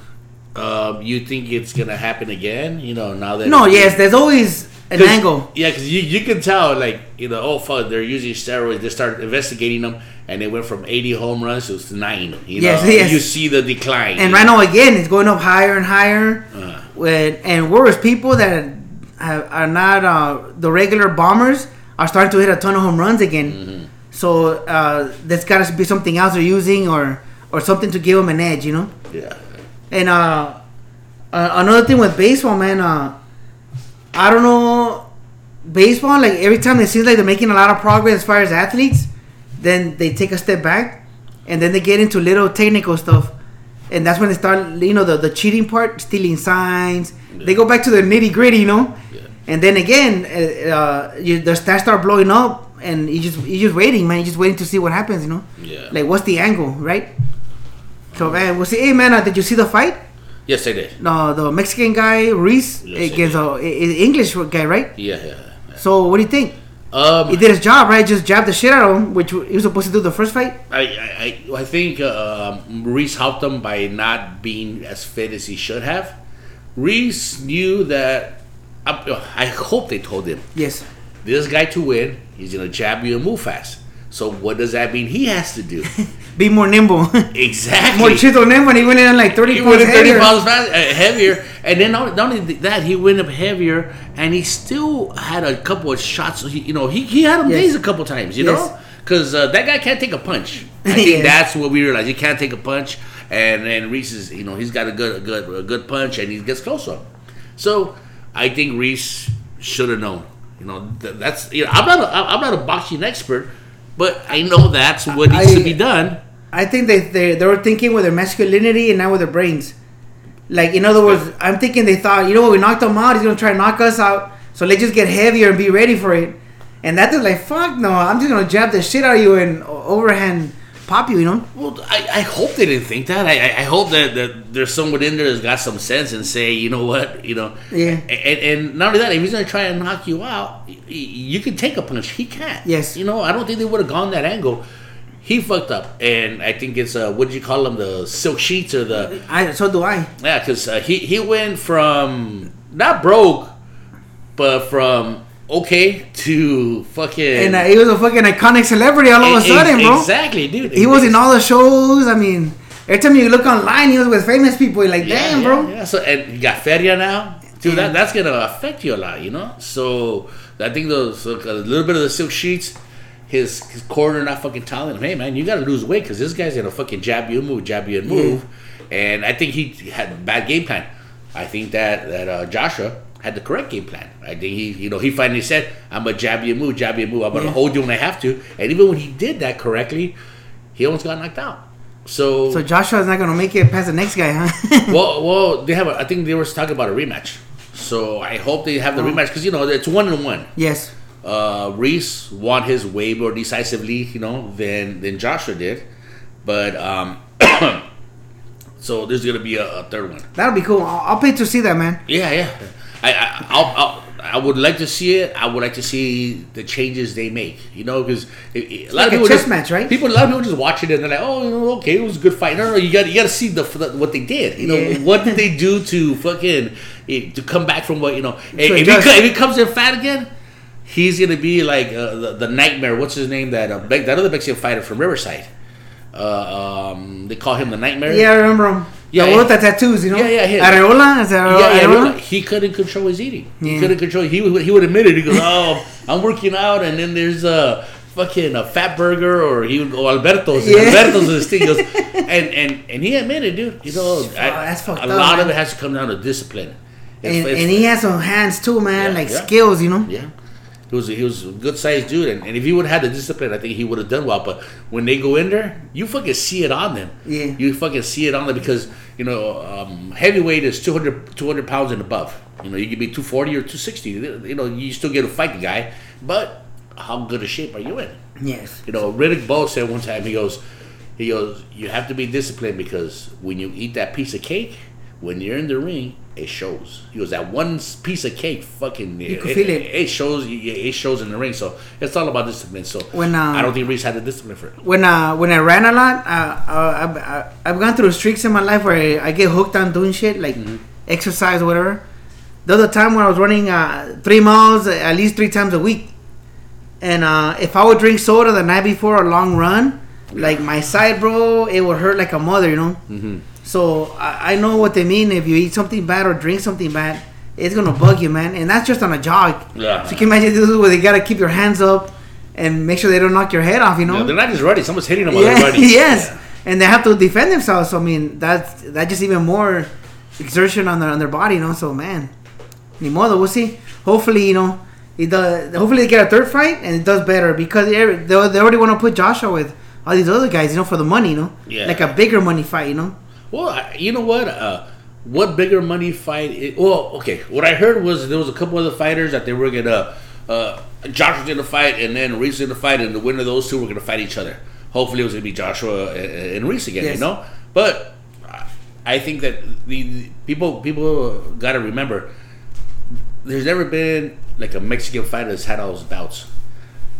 um, you think it's gonna happen again? You know, now that No, yes, there's always an angle. Yeah, because you, you can tell, like, you know, oh, fuck, they're using steroids. They started investigating them, and they went from 80 home runs to nine. You Yes, know? yes. You see the decline. And right know? now again, it's going up higher and higher. Uh, When, and worse, people that have, are not uh, the regular bombers are starting to hit a ton of home runs again. Mm-hmm. So uh, there's got to be something else they're using, or or something to give them an edge, you know. yeah. And uh, uh, another thing with baseball, man, uh, I don't know, baseball. Like every time it seems like they're making a lot of progress as far as athletes, then they take a step back, and then they get into little technical stuff, and that's when they start, you know, the the cheating part, stealing signs. They go back to the nitty gritty, you know. Yeah. And then again, uh, uh, you, the stats start blowing up, and you just you just waiting, man. You just waiting to see what happens, you know. Yeah. Like what's the angle, right? So man, we'll see. Hey man, uh, did you see the fight? Yes, I did. No, the Mexican guy Ruiz Yes, against a, a- English guy, right? Yeah, yeah. yeah. So what do you think? Um, He did his job, right? Just jabbed the shit out of him, which he was supposed to do the first fight. I, I, I- think uh, um, Ruiz helped him by not being as fit as he should have. Ruiz knew that. I, I hope they told him Yes. this guy to win, he's gonna jab you and move fast. So what does that mean he has to do? Be more nimble. exactly. more chito nimble. and He went in like 30 he pounds went up 30 heavier. pounds fast, uh, heavier, and then not, not only that, he went up heavier, and he still had a couple of shots. He, you know, he, he had him Yes. dazed a couple times. You Yes. know, because uh, that guy can't take a punch. I think Yes. that's what we realized. He can't take a punch, and and Ruiz is, you know, he's got a good a good a good punch, and he gets close him. So I think Ruiz should have known. You know, th- that's you know, I'm not a, I'm not a boxing expert, but I know that's what needs to be done. I think they, they they were thinking with their masculinity and not with their brains. Like in other words, I'm thinking they thought, you know what, we knocked him out. He's gonna try to knock us out. So let's just get heavier and be ready for it. And that is like, fuck no, I'm just gonna jab the shit out of you and overhand pop you. Know? Well, I, I hope they didn't think that. I, I- hope that, that there's someone in there that's got some sense and say, you know what, you know. Yeah. And, and not only that, if he's going to try and knock you out, you can take a punch. He can't. Yes. You know, I don't think they would have gone that angle. He fucked up, and I think it's uh, what do you call them, the silk sheets or the I so do I. yeah, because uh, he he went from not broke, but from okay to fucking And uh, he was a fucking iconic celebrity all of a sudden, bro. Exactly, dude. He was in all the shows. I mean, every time you look online, he was with famous people. You're like, Yeah, damn, yeah, bro. Yeah, so and he got feria now. dude, that, that's gonna affect you a lot, you know. So I think those a little bit of the silk sheets, his his corner not fucking telling him, hey man, you gotta lose weight because this guy's gonna fucking jab you and move, jab you and move. And I think he had a bad game plan. I think that that uh, Joshua had the correct game plan. I think he, you know, he finally said, "I'm gonna jab you move, jab you move. I'm gonna Yeah. hold you when I have to." And even when he did that correctly, he almost got knocked out. So, So Joshua's not gonna make it past the next guy, huh? well, well, they have. A, I think they were talking about a rematch. So I hope they have the Oh. rematch because you know it's one and one. yes. Uh, Ruiz won his way more decisively, you know, than than Joshua did. But um, so there's gonna be a, a third one. That'll be cool. I'll, I'll pay to see that, man. Yeah, yeah. I, I, I'll, I'll, I would like to see it. I would like to see the changes they make. You know, because a lot like of people chess just, match, right? People, a lot of people just watch it and they're like, "Oh, you know, okay, it was a good fight." No, no, you got, you got to see the, the what they did. You know, Yeah. what did they do to fucking eh, to come back from what you know? If, if, he, if he comes in fat again, he's gonna be like uh, the, the nightmare. What's his name? That uh, that other Mexican fighter from Riverside. Uh, um, they call him the Nightmare. Yeah, I remember him. Yeah, Yeah, yeah. the tattoos, you know. Yeah, yeah, yeah. Arreola, is that Yeah, yeah, Arreola? he couldn't control his eating. He couldn't control. He would he would admit it. He goes, "Oh, I'm working out, and then there's a fucking a Fatburger, or he would go Alberto's. Yeah. Alberto's is thing." He goes, and and and he admitted, dude. You know, I- that's fucked a up, lot of it has to come down to discipline. It's- And, it's- and he has some hands too, man, Yeah, like yeah. skills, you know. yeah. He was he was a good sized dude, and, and if he would have had the discipline, I think he would have done well. But when they go in there, you fucking see it on them. Yeah. You fucking see it on them because you know um, heavyweight is 200, 200 pounds and above. You know you could be two forty or two sixty. You know you still get to fight the guy, but how good a shape are you in? Yes. You know Riddick Bowe said one time he goes he goes you have to be disciplined because when you eat that piece of cake, when you're in the ring. It shows. He was that one piece of cake, fucking. You it, feel it. it shows it shows in the ring. So it's all about discipline. So When, uh, I don't think Ruiz had the discipline for it. When uh when I ran a lot, uh, uh I've, I've gone through streaks in my life where I, I get hooked on doing shit like Mm-hmm. exercise or whatever. The other time when I was running uh, three miles at least three times a week, and uh, if I would drink soda the night before a long run, like my side, bro, it would hurt like a mother, you know. Mm-hmm. So I, I know what they mean. If you eat something bad or drink something bad, it's gonna bug you, man. And that's just on a jog. Yeah. So you can imagine this is where they gotta keep your hands up and make sure they don't knock your head off, you know. No, they're not just ready. Someone's hitting them while Yeah, yes, and they have to defend themselves. So I mean, that's that just even more exertion on their on their body, you know. So man, ni modo, we'll see. Hopefully, you know, it does. Hopefully, they get a third fight and it does better because they they, they already want to put Joshua with all these other guys, you know, for the money, you know, Yeah. like a bigger money fight, you know. Well, I- you know what? Uh, what bigger money fight? Is, well, okay. What I heard was there was a couple of other fighters that they were gonna. Uh, Josh was gonna fight, and then Ruiz was gonna fight, and the winner of those two were gonna fight each other. Hopefully, it was gonna be Joshua and, and Ruiz again. Yes. You know, but I think that the, the people people got to remember there's never been like a Mexican fighter that's had all those bouts.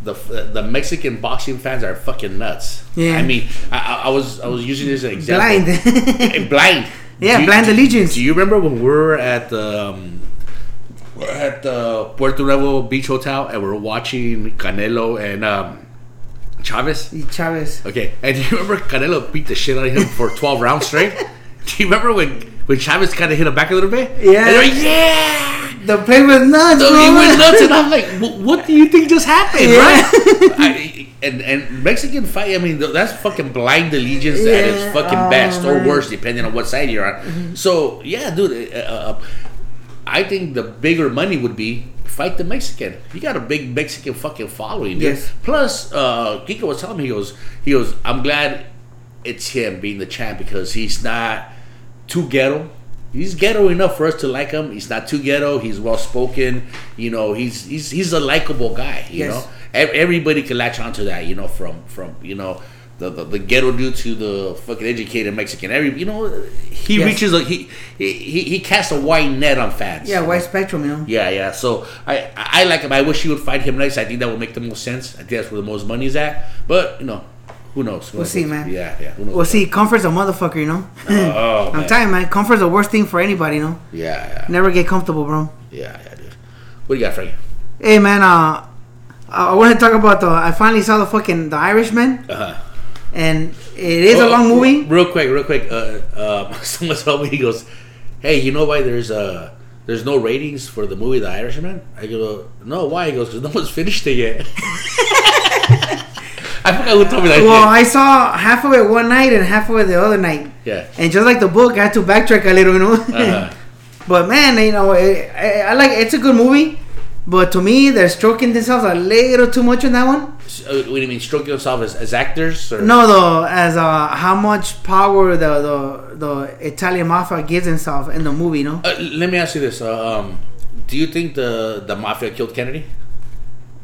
The, the Mexican boxing fans are fucking nuts. Yeah. I mean, I, I was I was using this as an example. Blind. Eh, blind. Yeah, Do blind do- allegiance. Do you remember when we were at the um, we're at the Puerto Nuevo Beach Hotel and we are watching Canelo and um, Chavez? Chavez. Okay, and do you remember Canelo beat the shit out of him for twelve rounds straight? do you remember when when Chavez kind of hit him back a little bit? Yeah. Like, yeah. The play was nuts, So bro. he went nuts, and I'm like, "Wh- "What do you think just happened?" Yeah. Right? I, and and Mexican fight. I mean, that's fucking blind allegiance at its fucking Oh, best, or man. worse, depending on what side you're on. So yeah, dude. Uh, uh, I think the bigger money would be fight the Mexican. You got a big Mexican fucking following, dude. Yes. Plus, uh, Kiko was telling me he goes, he goes, I'm glad it's him being the champ because he's not too ghetto. He's ghetto enough for us to like him. He's not too ghetto. He's well spoken. You know, he's he's he's a likable guy. You Yes. know, everybody can latch onto that. You know, from from you know. The, the, the ghetto dude to the fucking educated Mexican. Every you know, he Yes. reaches a he, he he casts a wide net on fans. Yeah, wide spectrum, you know. Yeah, yeah. So I I like him. I wish he would fight him nice. I think that would make the most sense. I think that's where the most money's at. But you know, who knows? Who We'll knows? see, man. Yeah, yeah. Who knows? Well, see, comfort's a motherfucker, you know. Oh, I'm man. telling you, man, comfort's the worst thing for anybody, you know. Yeah, yeah, Never get comfortable, bro. yeah, yeah, dude. What do you got, Frank? Hey, man, uh, I want to talk about the. I finally saw the fucking The Irishman, Uh huh. and it is a long movie. Real quick, real quick. Uh, uh, someone told me he goes, "Hey, you know why there's uh there's no ratings for the movie The Irishman. I go, no, why? He goes, because no one's finished it yet. I forgot who told me that. Well, shit. I saw half of it one night and half of it the other night. yeah. And just like the book, I had to backtrack a little, you know. Uh-huh. but man, you know, I, I, I like it's a good movie. But to me, they're stroking themselves a little too much on that one. So, uh, what do you mean, stroking themselves as, as actors? Or? No, though, as uh, how much power the, the the Italian mafia gives himself in the movie, you know. Uh, let me ask you this: uh, um, Do you think the the mafia killed Kennedy?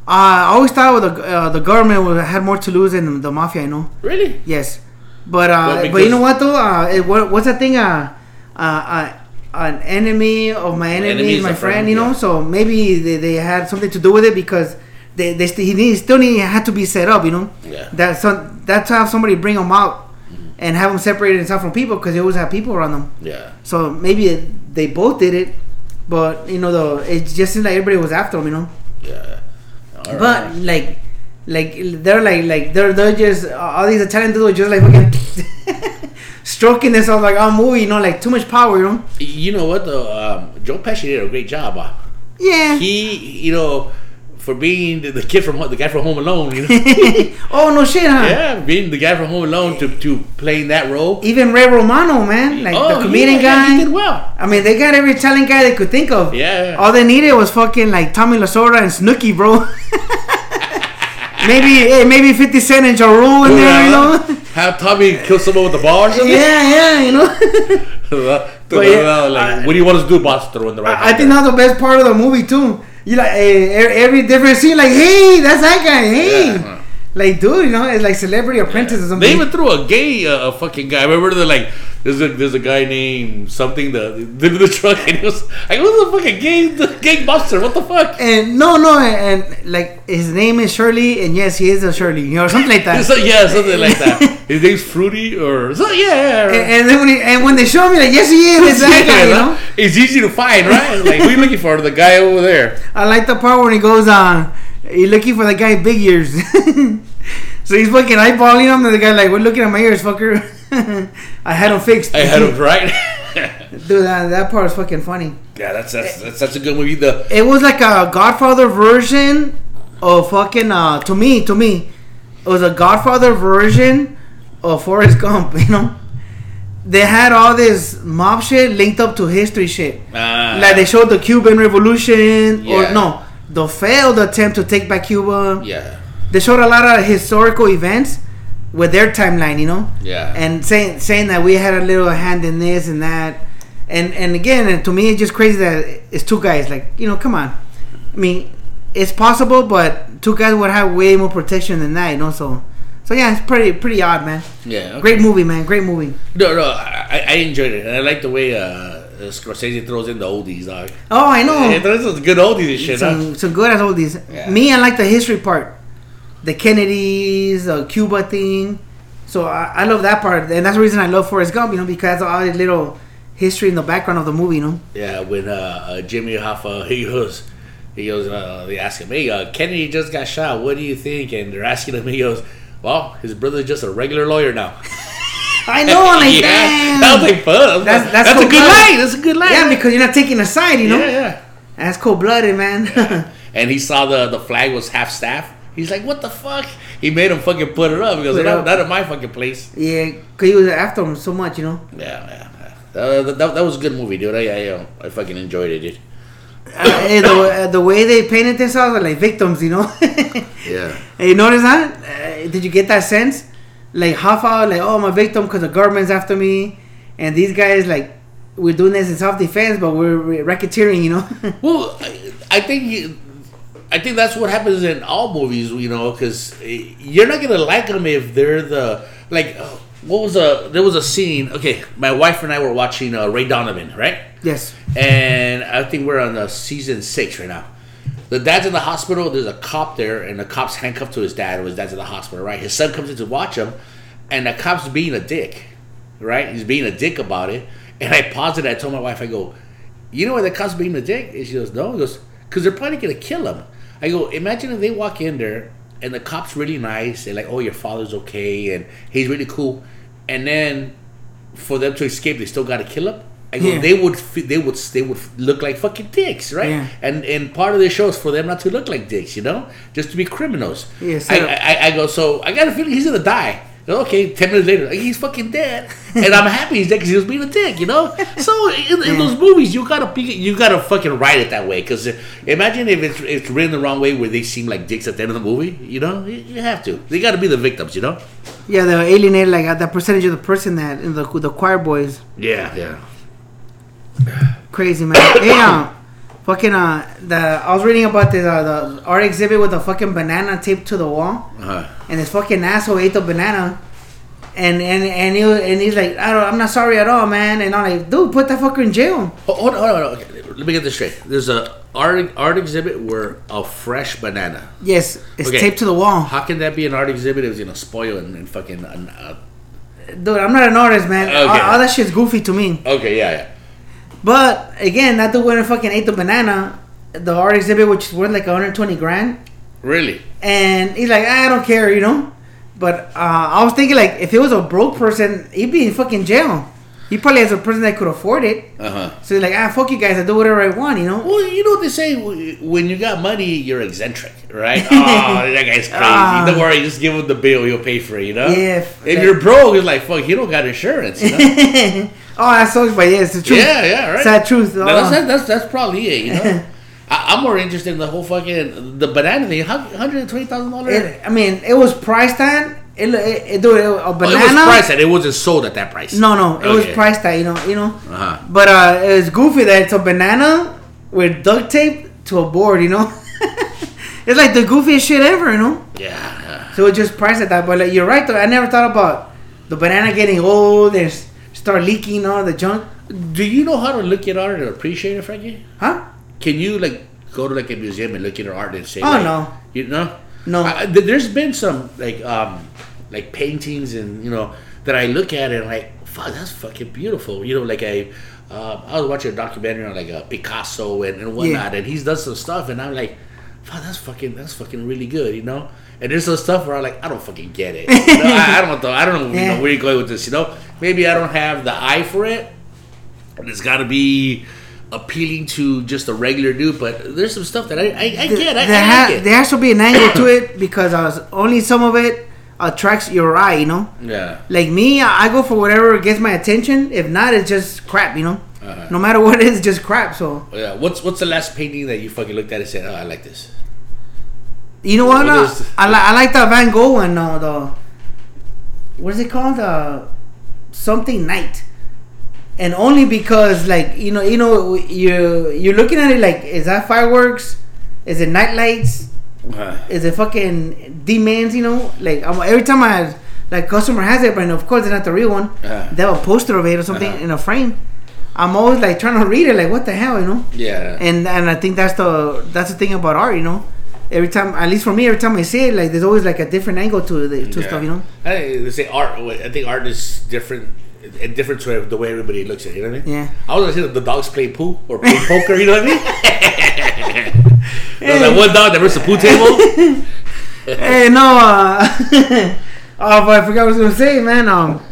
Uh, I always thought with the uh, the government would had more to lose than the mafia, you know. Really? Yes, but uh, Well, but you know what though? Uh, it, what, what's that thing? Uh, uh, uh, an enemy of my enemy, enemy is is my friend. friend, you know, so maybe they, they had something to do with it because they they st- he need, still need had to be set up. You know, Yeah. that's some, that's how somebody bring him out and have him separate himself from people because they always have people around them. Yeah. So maybe it, they both did it, but you know, though it just seemed like everybody was after him. You know. Yeah. All But right. like, like they're like like they're they're just all these Italian dudes are just like fucking stroking themselves like on movie, you know, like too much power, you know. you know what though? Um, Joe Pesci did a great job. Uh, Yeah. he, you know, for being the, the kid from the guy from Home Alone, you know, oh no shit, huh? yeah, being the guy from Home Alone to to playing that role. Even Ray Romano, man, like oh, the comedian yeah, yeah, guy. he did well. I mean, they got every Italian guy they could think of. Yeah. All they needed was fucking like Tommy Lasorda and Snooki, bro. maybe, hey, maybe Fifty Cent and Ja Rule in there, you know. Have Tommy kill someone with the bar or something? yeah, yeah, you know. But yeah, like, I- what do you want us to do, boss? Throw in the right. I I think that's the best part of the movie too. You like eh, every different scene, like, hey, that's that guy. Hey, Yeah. like, dude, you know, it's like Celebrity Apprentice or something. They even threw a gay uh, a fucking guy. Remember they're like there's a there's a guy named something the the, the truck and he was like what's the fucking gay the gay buster? What the fuck? and no, no, and, and like his name is Shirley, and yes, he is a Shirley, you know, something like that. So, yeah, something like that. His name's Fruity or so, yeah. yeah, and, and then when he, and when they show me, like, yes, he is, guy, you know. It's easy to find, right? Like who you looking for? The guy over there. I like the part when he goes uh, on. He's looking for the guy big ears. so he's fucking eyeballing him, and the guy like, "We're looking at my ears, fucker." I had him fixed. I had him right. Dude, that, that part was fucking funny. yeah, that's that's that's such a good movie. The It was like a Godfather version of fucking. Uh, to me, to me, it was a Godfather version of Forrest Gump. You know, they had all this mob shit linked up to history shit. uh, like they showed the Cuban Revolution, Yeah. or no, the failed attempt to take back Cuba. yeah They showed a lot of historical events with their timeline, you know, yeah and saying saying that we had a little hand in this and that, and and again, and to me, it's just crazy that it's two guys. Like you know, come on, I mean, it's possible, but two guys would have way more protection than that, you know. So, so yeah, it's pretty pretty odd, man. yeah. okay. Great movie, man. Great movie. No, no, I, I enjoyed it, and I like the way uh, Scorsese throws in the oldies, dog. Oh, I know. Those are good oldies and shit, huh? some, some good as these. Yeah. Me, I like the history part, the Kennedys, the Cuba thing. So I, I love that part, and that's the reason I love Forrest Gump. You know, because of all the little history in the background of the movie. You know. Yeah, when uh, uh, Jimmy Hoffa, he goes, he goes, uh, they ask him, hey, uh, Kennedy just got shot. What do you think? And they're asking him, he goes, well, his brother's just a regular lawyer now. I know, like yeah, damn. that was like fun. That's- That's, that's a good line. That's a good line. yeah, because you're not taking a side. You know, yeah, yeah. that's cold blooded, man. And he saw the the flag was half staff. He's like, what the fuck? He made him fucking put it up. He goes, not, not in my fucking place. yeah, because he was after him so much. You know. Yeah, yeah. Uh, that, that, that was a good movie, dude. I I, uh, I fucking enjoyed it, dude. Uh, eh, the, the way they painted themselves are like victims. You know. Yeah. Hey, you notice that? Uh, did you get that sense? Like half hour, like oh, I'm a victim because the government's after me, and these guys like we're doing this in self defense, but we're, we're racketeering, you know? Well, I, I think you, I think that's what happens in all movies, you know, because you're not gonna like them if they're the like. What was a there was a scene? Okay, my wife and I were watching uh, Ray Donovan, right? yes. And I think we're on uh, season six right now. The dad's in the hospital. There's a cop there, and the cop's handcuffed to his dad. And his dad's in the hospital, right? His son comes in to watch him, and the cop's being a dick, right? He's being a dick about it. And I paused it. I told my wife, I go, "You know why the cop's being a dick?" And she goes, "No." He goes, "Cause they're probably gonna kill him." I go, "Imagine if they walk in there, and the cop's really nice, and like, oh, your father's okay, and he's really cool, and then for them to escape, they still gotta kill him." I go, Yeah. they would they would they would look like fucking dicks, right? Yeah. And and part of the show is for them not to look like dicks, you know, just to be criminals. Yeah, I, I, I go, so I got a feeling he's gonna die. Okay, ten minutes later, he's fucking dead, and I'm happy he's dead because he was being a dick, you know. So in, in those movies, you gotta be, you gotta fucking write it that way because imagine if it's it's written the wrong way where they seem like dicks at the end of the movie, you know. You, you have to. They gotta be the victims, you know. Yeah, they alienate like uh, that percentage of the person that in the the choir boys. Yeah, yeah. Crazy man. hey, uh, fucking uh, the I was reading about the uh, the art exhibit with a fucking banana taped to the wall, Uh-huh. and this fucking asshole ate the banana. And and and he and he's like, I don't, I'm not sorry at all, man. And I'm like, dude, put that fucker in jail. Hold, hold on, hold on. Okay, let me get this straight. There's a art art exhibit where a fresh banana. Yes, it's Okay. taped to the wall, How can that be an art exhibit? It was gonna spoil and, and fucking. Uh, dude. I'm not an artist, man. Okay. All, all that shit's goofy to me. okay, yeah, yeah. But again, that dude went and fucking ate the banana, the art exhibit, which is worth like 120 grand. Really? And he's like, I don't care, you know. But uh, I was thinking like, if it was a broke person, he'd be in fucking jail. He probably has a person that could afford it. Uh huh. So he's like, ah, fuck you guys, I do whatever I want, you know. Well, you know what they say: when you got money, you're eccentric, right? Oh, that guy's crazy. Ah. Don't worry, just give him the bill; he'll pay for it. You know. Yeah, If that- you're broke, it's like fuck. You don't got insurance. You know? oh, that sucks, but yeah, it's the truth. yeah, yeah, right. Sad truth. Oh. That's, that's, that's that's probably it. You know. I, I'm more interested in the whole fucking the banana thing. Hundred twenty thousand dollars. I mean, it was priced at it, it, it, dude, a Oh, banana. it was priced at. It wasn't sold at that price. No, no, it was priced at you know, you know. Uh huh. But uh, it's goofy that it's a banana with duct tape to a board, you know. it's like the goofiest shit ever, you know. Yeah. So it just priced at that. But like, you're right though. I never thought about the banana getting old and s- start leaking all the junk. Do you know how to look at art and appreciate it, Frankie? Huh? Can you like go to like a museum and look at art and say? Oh, like, no. You know. No. I, there's been some like um like paintings and you know that I look at and like fuck that's fucking beautiful. You know like I. Uh, I was watching a documentary on like a Picasso and, and whatnot, Yeah. and he's done some stuff, and I'm like, "Fuck, that's fucking, that's fucking really good," you know. And there's some stuff where I'm like, "I don't fucking get it." You know, I, I don't know. I don't know, you know where you're going with this. You know, maybe I don't have the eye for it, and it's got to be appealing to just a regular dude. But there's some stuff that I, I, I get. I, there, ha- there has to be an angle to it because I was only some of it attracts your eye, you know. Yeah. Like me, I go for whatever gets my attention. If not, it's just crap, you know. Uh-huh. No matter what it is, it's just crap. So Yeah. What's what's the last painting that you fucking looked at and said, "Oh, I like this." You know what? What uh, I like I like the Van Gogh one. Uh, the what is it called? Uh, something night. And only because, like you know, you know, you you're looking at it like, is that fireworks? Is it night lights? Uh, is it fucking demons? You know, like I'm, every time I like customer has it, but of course it's not the real one. Uh-huh. They have a poster of it or something Uh-huh. in a frame. I'm always like trying to read it, like what the hell, you know? yeah. And and I think that's the that's the thing about art, you know. Every time, at least for me, every time I see it, like there's always like a different angle to the to Yeah. stuff, you know. I think say art. I think art is different. And different to the way everybody looks at it. You know what I mean? Yeah. I was gonna say that the dogs play pool or play poker. You know what I mean? There was that one dog that versus the pool table. hey, no, uh, oh, but I forgot what I was gonna say, man. Um,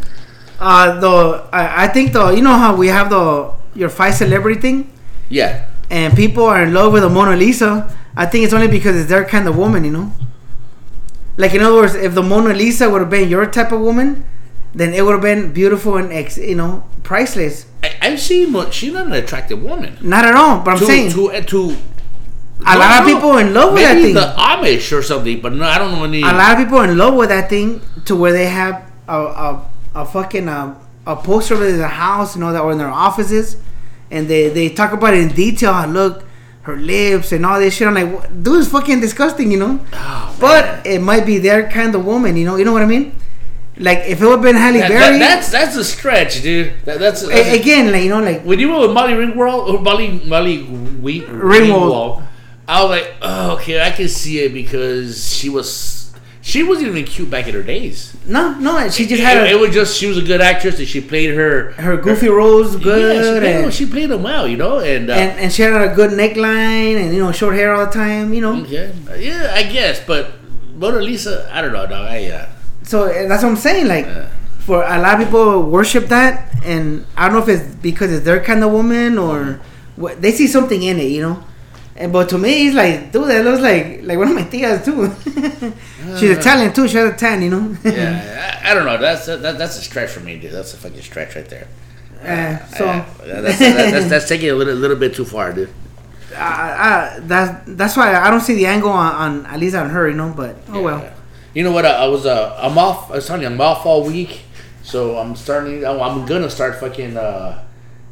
uh, the I, I think the you know how we have the your five celebrity thing. Yeah. and people are in love with the Mona Lisa, I think it's only because it's their kind of woman, you know. Like in other words, if the Mona Lisa would have been your type of woman, then it would have been beautiful and ex, you know, priceless. I, I've seen. Mo- She's not an attractive woman. Not at all, but I'm to, saying to uh, to a lot of people in love with that maybe thing. the Amish or something, but no, I don't know any. a lot of people in love with that thing to where they have a a, a fucking uh, a poster of it in their house, you know, that or in their offices, and they they talk about it in detail. Look, her lips and all this shit. I'm like, dude, it's fucking disgusting, you know. Oh, But it might be their kind of woman, you know. You know what I mean? Like if it would have been Halle That- Berry, that- that's that's a stretch, dude. That, that's, that's a- again, like you know, like when you were with Molly Ringwald or Molly Molly Wheat Ringwald. I was like, oh, okay, I can see it because she was she wasn't even cute back in her days. no, no, she just it, had it a, was just she was a good actress and she played her her goofy roles Yeah, she good, played, and, she played them well, you know, and, uh, and and she had a good neckline and you know short hair all the time, you know. yeah, yeah, I guess, but Mona Lisa, I don't know, dog. I uh, So uh, that's what I'm saying. Like, Yeah. for a lot of people worship that, and I don't know if it's because it's their kind of woman or what. They see something in it, you know. And but to me, it's like, dude, that looks like like one of my tias too. She's Italian too. She has a tan, you know. yeah, I, I don't know. That's that, that's a stretch for me, dude. That's a fucking stretch right there. Uh, so Yeah, that's, that's, that's, that's taking it a little, little bit too far, dude. I, I, that that's why I don't see the angle on, on at least on her, you know. But oh well. You know what? I, I was uh, I'm off. I was telling you, I'm off all week, so I'm starting. I'm, I'm gonna start fucking uh,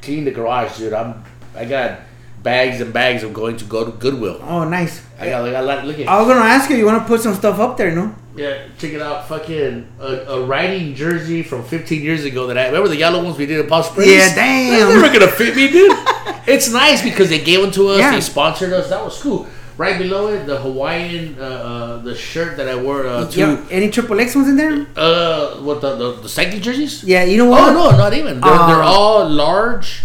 cleaning the garage, dude. I'm I got bags and bags of going to go to Goodwill. Oh, nice. I got like I like look at I was gonna ask you. You want to put some stuff up there, no? yeah. Check it out, fucking a, a riding jersey from 15 years ago that I remember the yellow ones we did at Palm Springs. Yeah, damn. That's never gonna fit me, dude. it's nice because they gave them to us. Yeah. They sponsored us. That was cool. Right below it, the Hawaiian, uh, uh, the shirt that I wore uh, to Yeah. Any triple X ones in there? Uh, what the the, the cycling jerseys? Yeah. You know what? Oh no, not even. They're, Uh, they're all large,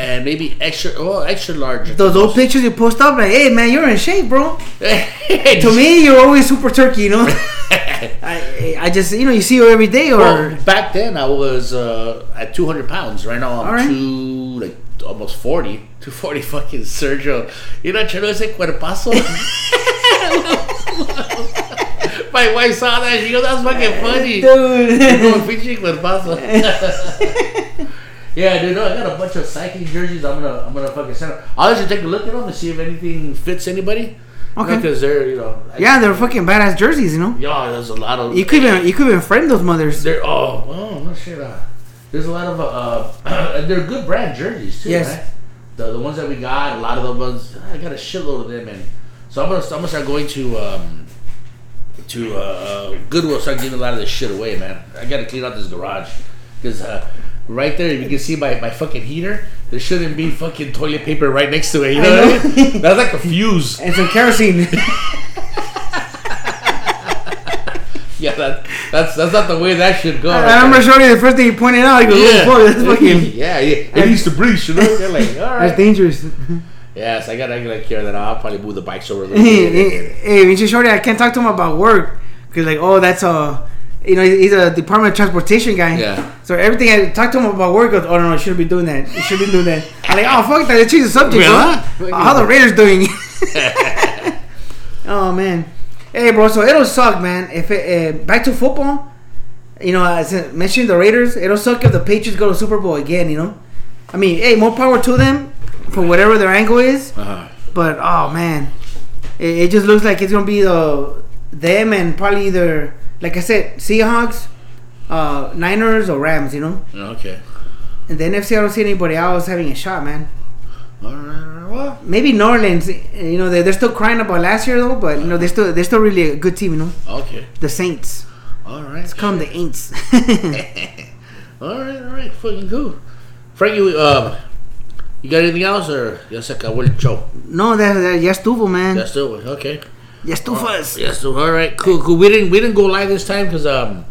and maybe extra. Oh, extra large. Those old pictures you post up, like, hey man, you're in shape, bro. to me, you're always super turkey, you know. I, I just, you know, you see you every day, or well, back then I was uh, at 200 pounds. Right now I'm All right. two, like almost 40, 240 fucking Sergio. You know, Chelo ese cuerpazo. My wife saw that. She goes, "That's fucking funny." dude. Como pinche cuerpazo. Yeah, dude. No, I got a bunch of cycling jerseys. I'm gonna, I'm gonna fucking send them. I'll just take a look at them and see if anything fits anybody. Okay. Because they're, you know. I- yeah, they're fucking badass jerseys, you know. Yeah, there's a lot of. You could even, you could even frame those mothers. They're oh, oh no shit. Uh, there's a lot of uh, uh they're good brand jerseys too. Yes. Right? The the ones that we got, a lot of the ones I got a shitload of them, and so I'm gonna I'm gonna start going to um to uh, Goodwill, start giving a lot of this shit away, man. I gotta clean out this garage because uh, right there you can see my, my fucking heater. There shouldn't be fucking toilet paper right next to it. You know, I what I mean? That's like a fuse. And some kerosene. Yeah, that, that's that's not the way that should go. I right remember there. showing you the first thing you pointed out. He goes, oh, Yeah. "Oh, fuck, that's fucking, yeah, yeah. It needs to breathe, you know. They're like, all that's dangerous." Yes, I gotta, I gotta care that I'll probably move the bikes over a little hey, bit. hey, hey, Vinci Shorty, I can't talk to him about work because, like, oh, that's a, you know, he's a Department of Transportation guy. Yeah. So everything I talk to him about work goes, oh no, no, shouldn't be doing that. You shouldn't be doing that. I'm like, oh fuck that, let's change the subject. Bro. How the Raiders doing? oh man, hey bro, so it'll suck, man. If it uh, back to football, you know, as I mentioned the Raiders, it'll suck if the Patriots go to Super Bowl again. You know, I mean, hey, more power to them for whatever their angle is. Uh-huh. But oh man, it, it just looks like it's gonna be the them and probably either like I said, Seahawks, uh, Niners or Rams. You know, Okay. and the NFC I don't see anybody else having a shot, man. All right. Well, Maybe New Orleans. You know, they're, they're still crying about last year though, but you know they're still they're still really a good team. You know, okay. the Saints. All right. Let's call them the Aints. all right. All right. Fucking cool. Frankie, um, you got anything else or ya se acabó el show? no, that, that ya estuvo, man. That's still okay. Ya estufas. Yes. so, All right. Cool. Cool. We didn't we didn't go live this time because um,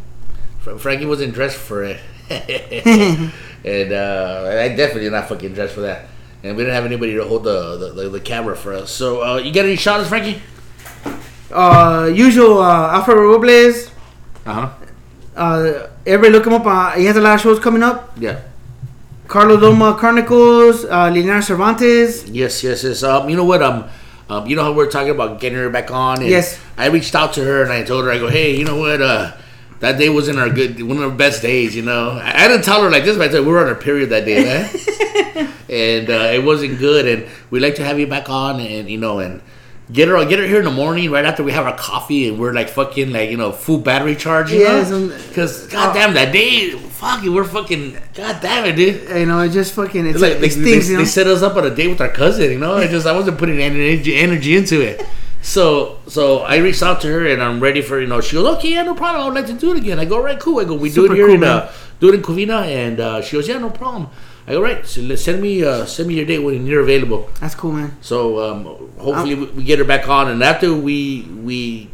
Frankie wasn't dressed for it, and uh, I definitely not fucking dressed for that. And we didn't have anybody to hold the the, the, the camera for us. So uh, you got any shots, Frankie? Uh, usual uh, Alfredo Robles. Uh huh. Uh, everybody look him up. Uh, he has a lot of shows coming up. Yeah. Carlos Loma Chronicles, uh, Liliana Cervantes. Yes, yes, yes. Um, you know what? Um, um, you know how we're talking about getting her back on. And Yes. I reached out to her and I told her, I go, hey, you know what? Uh, that day wasn't our good, one of our best days. You know, I, I didn't tell her like this, but I her we were on our period that day, man, and uh, it wasn't good. And we'd like to have you back on, and you know, and get her, get her here in the morning, right after we have our coffee, and we're like fucking like you know full battery charge. You um, because goddamn that day, fucking, we're fucking, goddamn it, dude. You know, it just fucking it's It's like like, they, it stinks, they, you know. they set us up on a date with our cousin, you know. I just I wasn't putting any energy, energy into it. So so I reached out to her and I'm ready for you know. She goes, okay, yeah, no problem. I would like to do it again. I go, right, cool. I go, we do it here cool, in uh, do it in Covina, and uh, she goes, yeah, no problem. I go, right. So send me uh, send me your date when you're available. That's cool, man. So um, hopefully we, we get her back on, and after we we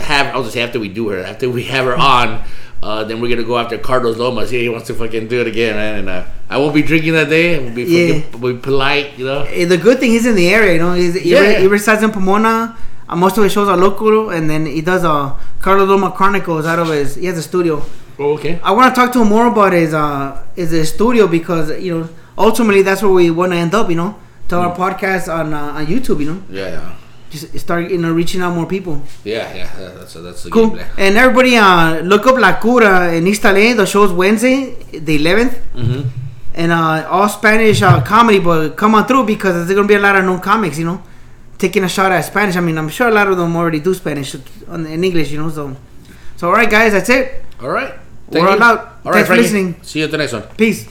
have, I was gonna say after we do her, after we have her on, uh, then we're gonna go after Carlos Lomas. Yeah, he wants to fucking do it again, man. And uh, I won't be drinking that day. I will be Yeah. we'll be polite, you know. Eh, The good thing he's in the area, you know. He's, he, Yeah, re- yeah. he resides in Pomona. Uh, most of his shows are local, and then he does uh, Carlos Loma Chronicles out of his. He has a studio Oh, okay. I want to talk to him more about his uh his, his studio because you know ultimately that's where we want to end up. You know, to our podcast on uh, on YouTube. You know, Yeah, yeah, just start you know reaching out more people. yeah, yeah. That's that's the Cool. game plan. And everybody uh look up La Cura in East LA. The show's Wednesday, the 11th. Mm-hmm. and uh, all Spanish uh, comedy, but come on through because there's gonna be a lot of known comics, you know, taking a shot at Spanish. I mean, I'm sure a lot of them already do Spanish in English, you know. So, so all right, guys, that's it. All right. We're all out. All right, Thanks for Frankie. listening. See you at the next one. Peace.